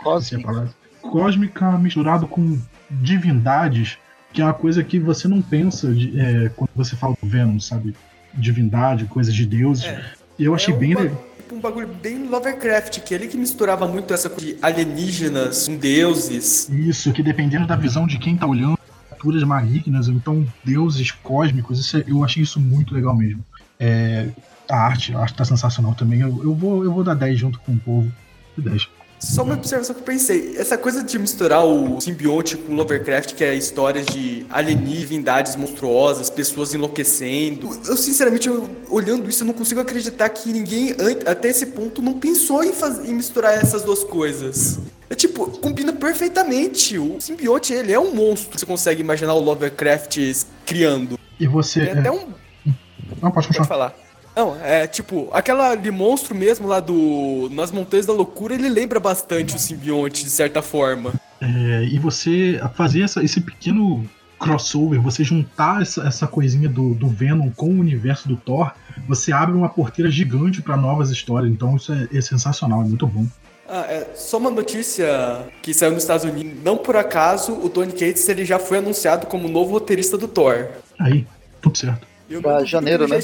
a Cosmic. palavra. Cósmica misturado com divindades, que é uma coisa que você não pensa de- é, quando você fala do Venom, sabe? Divindade, coisas de deuses. É. E eu achei É bem legal. um bagulho bem Lovecraft, que é ele que misturava muito essa coisa de alienígenas com deuses. Isso, que dependendo da visão de quem tá olhando, criaturas malignas, ou então deuses cósmicos, isso é- eu achei isso muito legal mesmo. É, a arte, a arte tá sensacional também. Eu, eu, vou, eu vou dar 10 junto com o povo. 10. Só uma observação que eu pensei, essa coisa de misturar o simbionte com Lovecraft, que é histórias de alienígenas, divindades monstruosas, pessoas enlouquecendo. Eu, sinceramente, eu- olhando isso, eu não consigo acreditar que ninguém, até esse ponto, não pensou em, em misturar essas duas coisas. É tipo, combina perfeitamente. O simbionte, ele é um monstro. Você consegue imaginar o Lovecraft criando. E você. Tem É, até um não, pode Pode continuar. falar. Não, é tipo, aquela de monstro mesmo lá do. Nas Montanhas da Loucura, ele lembra bastante o simbionte, de certa forma. É, e você fazer essa- esse pequeno crossover, você juntar essa, essa coisinha do, do Venom com o universo do Thor, você abre uma porteira gigante para novas histórias. Então isso é, é sensacional, é muito bom. Ah, é, só uma notícia que saiu nos Estados Unidos. Não por acaso, o Tony Cates ele já foi anunciado como novo roteirista do Thor. Aí, tudo certo. Pra janeiro, né?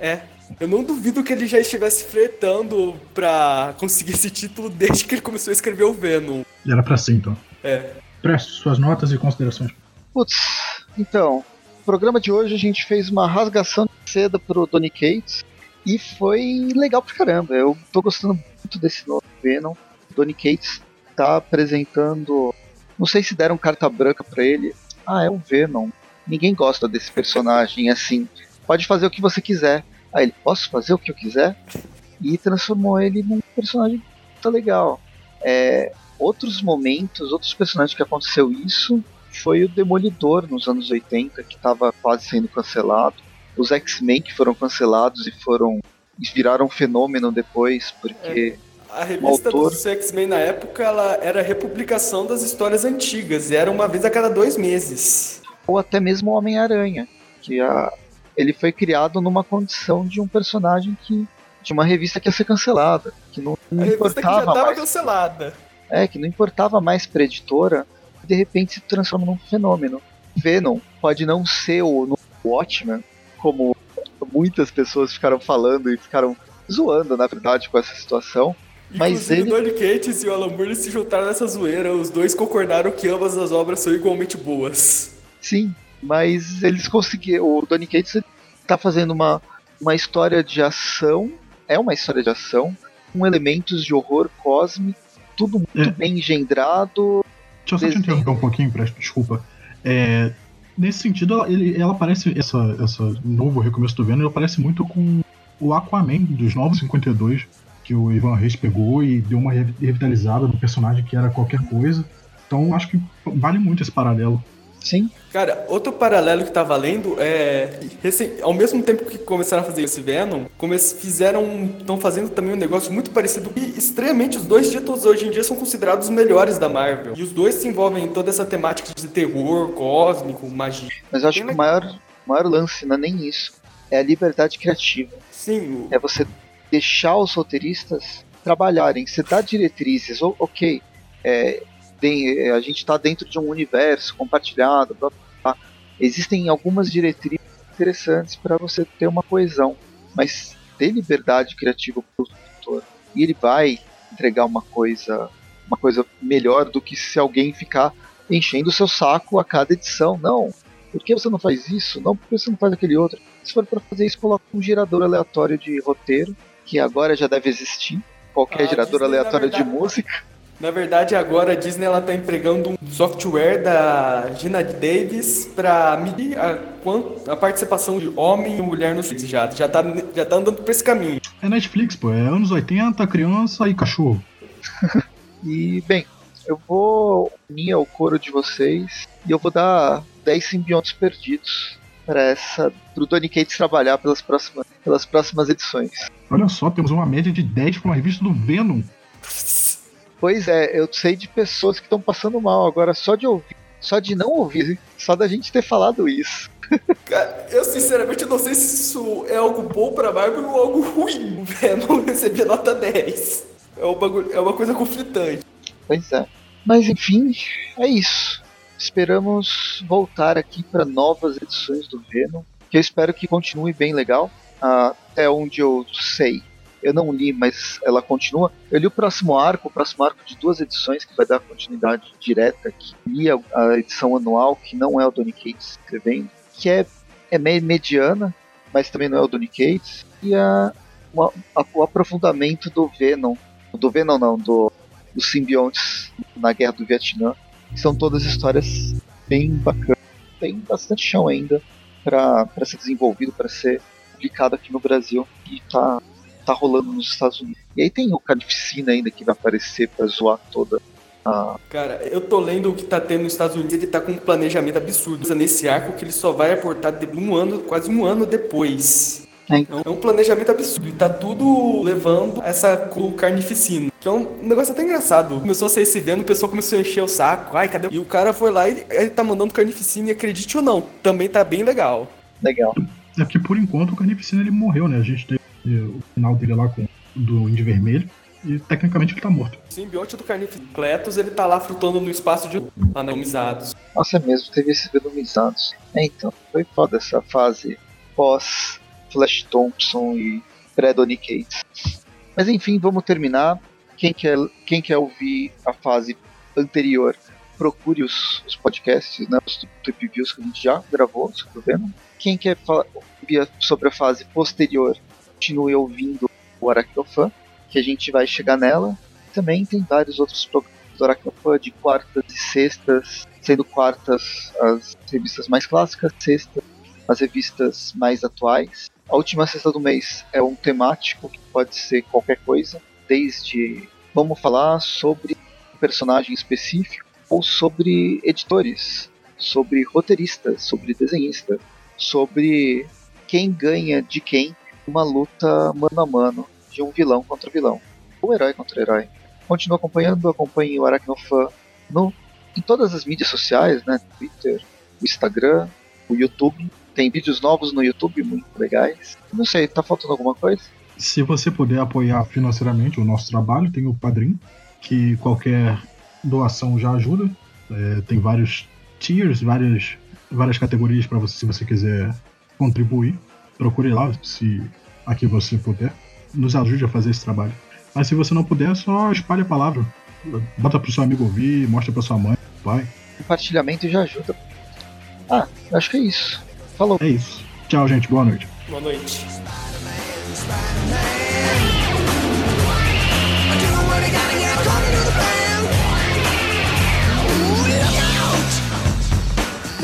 É. Eu não duvido que ele já estivesse fretando pra conseguir esse título desde que ele começou a escrever o Venom. Era pra ser, então. É. Preste suas notas e considerações. Putz, então, no programa de hoje a gente fez uma rasgação de seda pro Tony Cates e foi legal pra caramba. Eu tô gostando muito desse novo Venom. Donny Cates tá apresentando. Não sei se deram carta branca para ele. Ah, é um Venom. Ninguém gosta desse personagem assim. Pode fazer o que você quiser. Aí ele, posso fazer o que eu quiser? E transformou ele num personagem muito legal. É, outros momentos, outros personagens que aconteceu isso foi o Demolidor nos anos 80, que estava quase sendo cancelado os X-Men que foram cancelados e foram e viraram um fenômeno depois, porque é. A revista autor... dos X-Men na época ela era republicação das histórias antigas, e era uma vez a cada dois meses. Ou até mesmo o Homem-Aranha, que a... ele foi criado numa condição de um personagem que de uma revista que ia ser cancelada, que não, não a importava que já estava mais. cancelada. É, que não importava mais pra editora, e de repente se transforma num fenômeno. Venom pode não ser o Watchmen, como muitas pessoas ficaram falando e ficaram zoando, na verdade, com essa situação. Mas ele... o Donny Cates e o Alan Moore se juntaram nessa zoeira. Os dois concordaram que ambas as obras são igualmente boas. Sim, mas eles conseguiram. O Donny Cates está fazendo uma, uma história de ação. É uma história de ação com elementos de horror cósmico, tudo muito é. bem engendrado. Deixa eu só te interromper um pouquinho, Presto, desculpa. É, nesse sentido, ela, ele, ela parece, essa, essa novo recomeço do Venom, ela parece muito com o Aquaman dos Novos 52, que o Ivan Reis pegou e deu uma revitalizada no personagem que era qualquer coisa. Então acho que vale muito esse paralelo. Sim. Cara, outro paralelo que tá valendo é. ao mesmo tempo que começaram a fazer esse Venom, fizeram. estão fazendo também um negócio muito parecido. E estranhamente, os dois títulos hoje em dia são considerados os melhores da Marvel. E os dois se envolvem em toda essa temática de terror, cósmico, magia. Mas eu acho Tem que o maior, maior lance não é nem isso. É a liberdade criativa. Sim. É você deixar os roteiristas trabalharem. Você dá diretrizes, ok. É, tem, é, a gente está dentro de um universo compartilhado. Blá, blá. Existem algumas diretrizes interessantes para você ter uma coesão, mas ter liberdade criativa para o produtor e ele vai entregar uma coisa, uma coisa melhor do que se alguém ficar enchendo o seu saco a cada edição. Não. Por que você não faz isso? Não, por que você não faz aquele outro? Se for para fazer isso, coloca um gerador aleatório de roteiro, que agora já deve existir. Qualquer ah, gerador Disney, aleatório verdade, de música. Na verdade, agora a Disney ela tá empregando um software da Gina Davis para medir a, a, participação de homem e mulher no Netflix. Já, já, tá, já tá andando por esse caminho. É Netflix, pô. É anos 80, criança e cachorro. e, bem, eu vou unir ao coro de vocês e eu vou dar 10 simbiontes perdidos para essa pro Donny Cates trabalhar pelas próximas, pelas próximas edições. Olha só, temos uma média de 10 para uma revista do Venom. Pois é, eu sei de pessoas que estão passando mal agora só de ouvir, só de não ouvir, só da gente ter falado isso. Cara, eu sinceramente não sei se isso é algo bom pra Marvel ou algo ruim. Venom receber nota 10. É, um bagulho, é uma coisa conflitante. Pois é. Mas enfim, é isso. Esperamos voltar aqui para novas edições do Venom, que eu espero que continue bem legal. Até onde eu sei, eu não li, mas ela continua. Eu li o próximo arco, o próximo arco de duas edições, que vai dar continuidade direta, que li a, a edição anual, que não é o Donny Cates escrevendo, que é, é meio mediana, mas também não é o Donny Cates, e a, a, o aprofundamento do Venom, do Venom não, do, dos simbiontes na Guerra do Vietnã, são todas histórias bem bacanas, tem bastante chão ainda para ser desenvolvido, para ser publicado aqui no Brasil, e tá tá rolando nos Estados Unidos. E aí tem o Carnificina ainda que vai aparecer pra zoar toda a. Cara, eu tô lendo o que tá tendo nos Estados Unidos, ele tá com um planejamento absurdo nesse arco que ele só vai aportar um ano, quase um ano depois. É. é um planejamento absurdo. E tá tudo levando essa carnificina. Que é um negócio até engraçado. Começou a ser esse vendo, o pessoal começou a encher o saco. Ai, cadê? E o cara foi lá e ele tá mandando carnificina e acredite ou não, também tá bem legal. Legal. É porque por enquanto o carnificina ele morreu, né? A gente tem o final dele lá com do Índio Vermelho. e tecnicamente ele tá morto. O simbionte do Carnifletos, ele tá lá frutando no espaço de anomizados. Nossa, é mesmo, teve esses venomizados. É, então, foi foda essa fase pós Flash Thompson e pré-Donny Cates. Mas enfim, vamos terminar. Quem quer, quem quer ouvir a fase anterior, procure os, os podcasts, né, os Trip Views que a gente já gravou sobre o Venom. Quem quer falar sobre a fase posterior, continue ouvindo o Aracnofan, que a gente vai chegar nela. Também tem vários outros programas do Aracnofan de quartas e sextas, sendo quartas as revistas mais clássicas, sextas as revistas mais atuais. A última sexta do mês é um temático que pode ser qualquer coisa, desde vamos falar sobre um personagem específico ou sobre editores, sobre roteiristas, sobre desenhistas, sobre quem ganha de quem uma luta mano a mano de um vilão contra vilão, ou herói contra herói. Continue acompanhando, acompanhe o Aracnofan no, em todas as mídias sociais, né? Twitter, o Instagram, o YouTube. Tem vídeos novos no YouTube muito legais. Não sei, tá faltando alguma coisa? Se você puder apoiar financeiramente o nosso trabalho, tem o Padrim, que qualquer doação já ajuda. É, tem vários tiers, várias, várias categorias para você, se você quiser contribuir procure lá se aqui você puder. Nos ajude a fazer esse trabalho. Mas se você não puder, só espalhe a palavra. Bota pro seu amigo ouvir, mostra pra sua mãe, pai. Compartilhamento já ajuda. Ah, acho que é isso. Falou. É isso. Tchau, gente. Boa noite. Boa noite.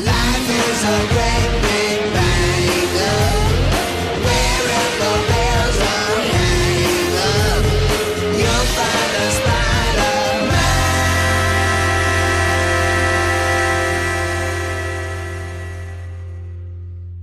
Life is a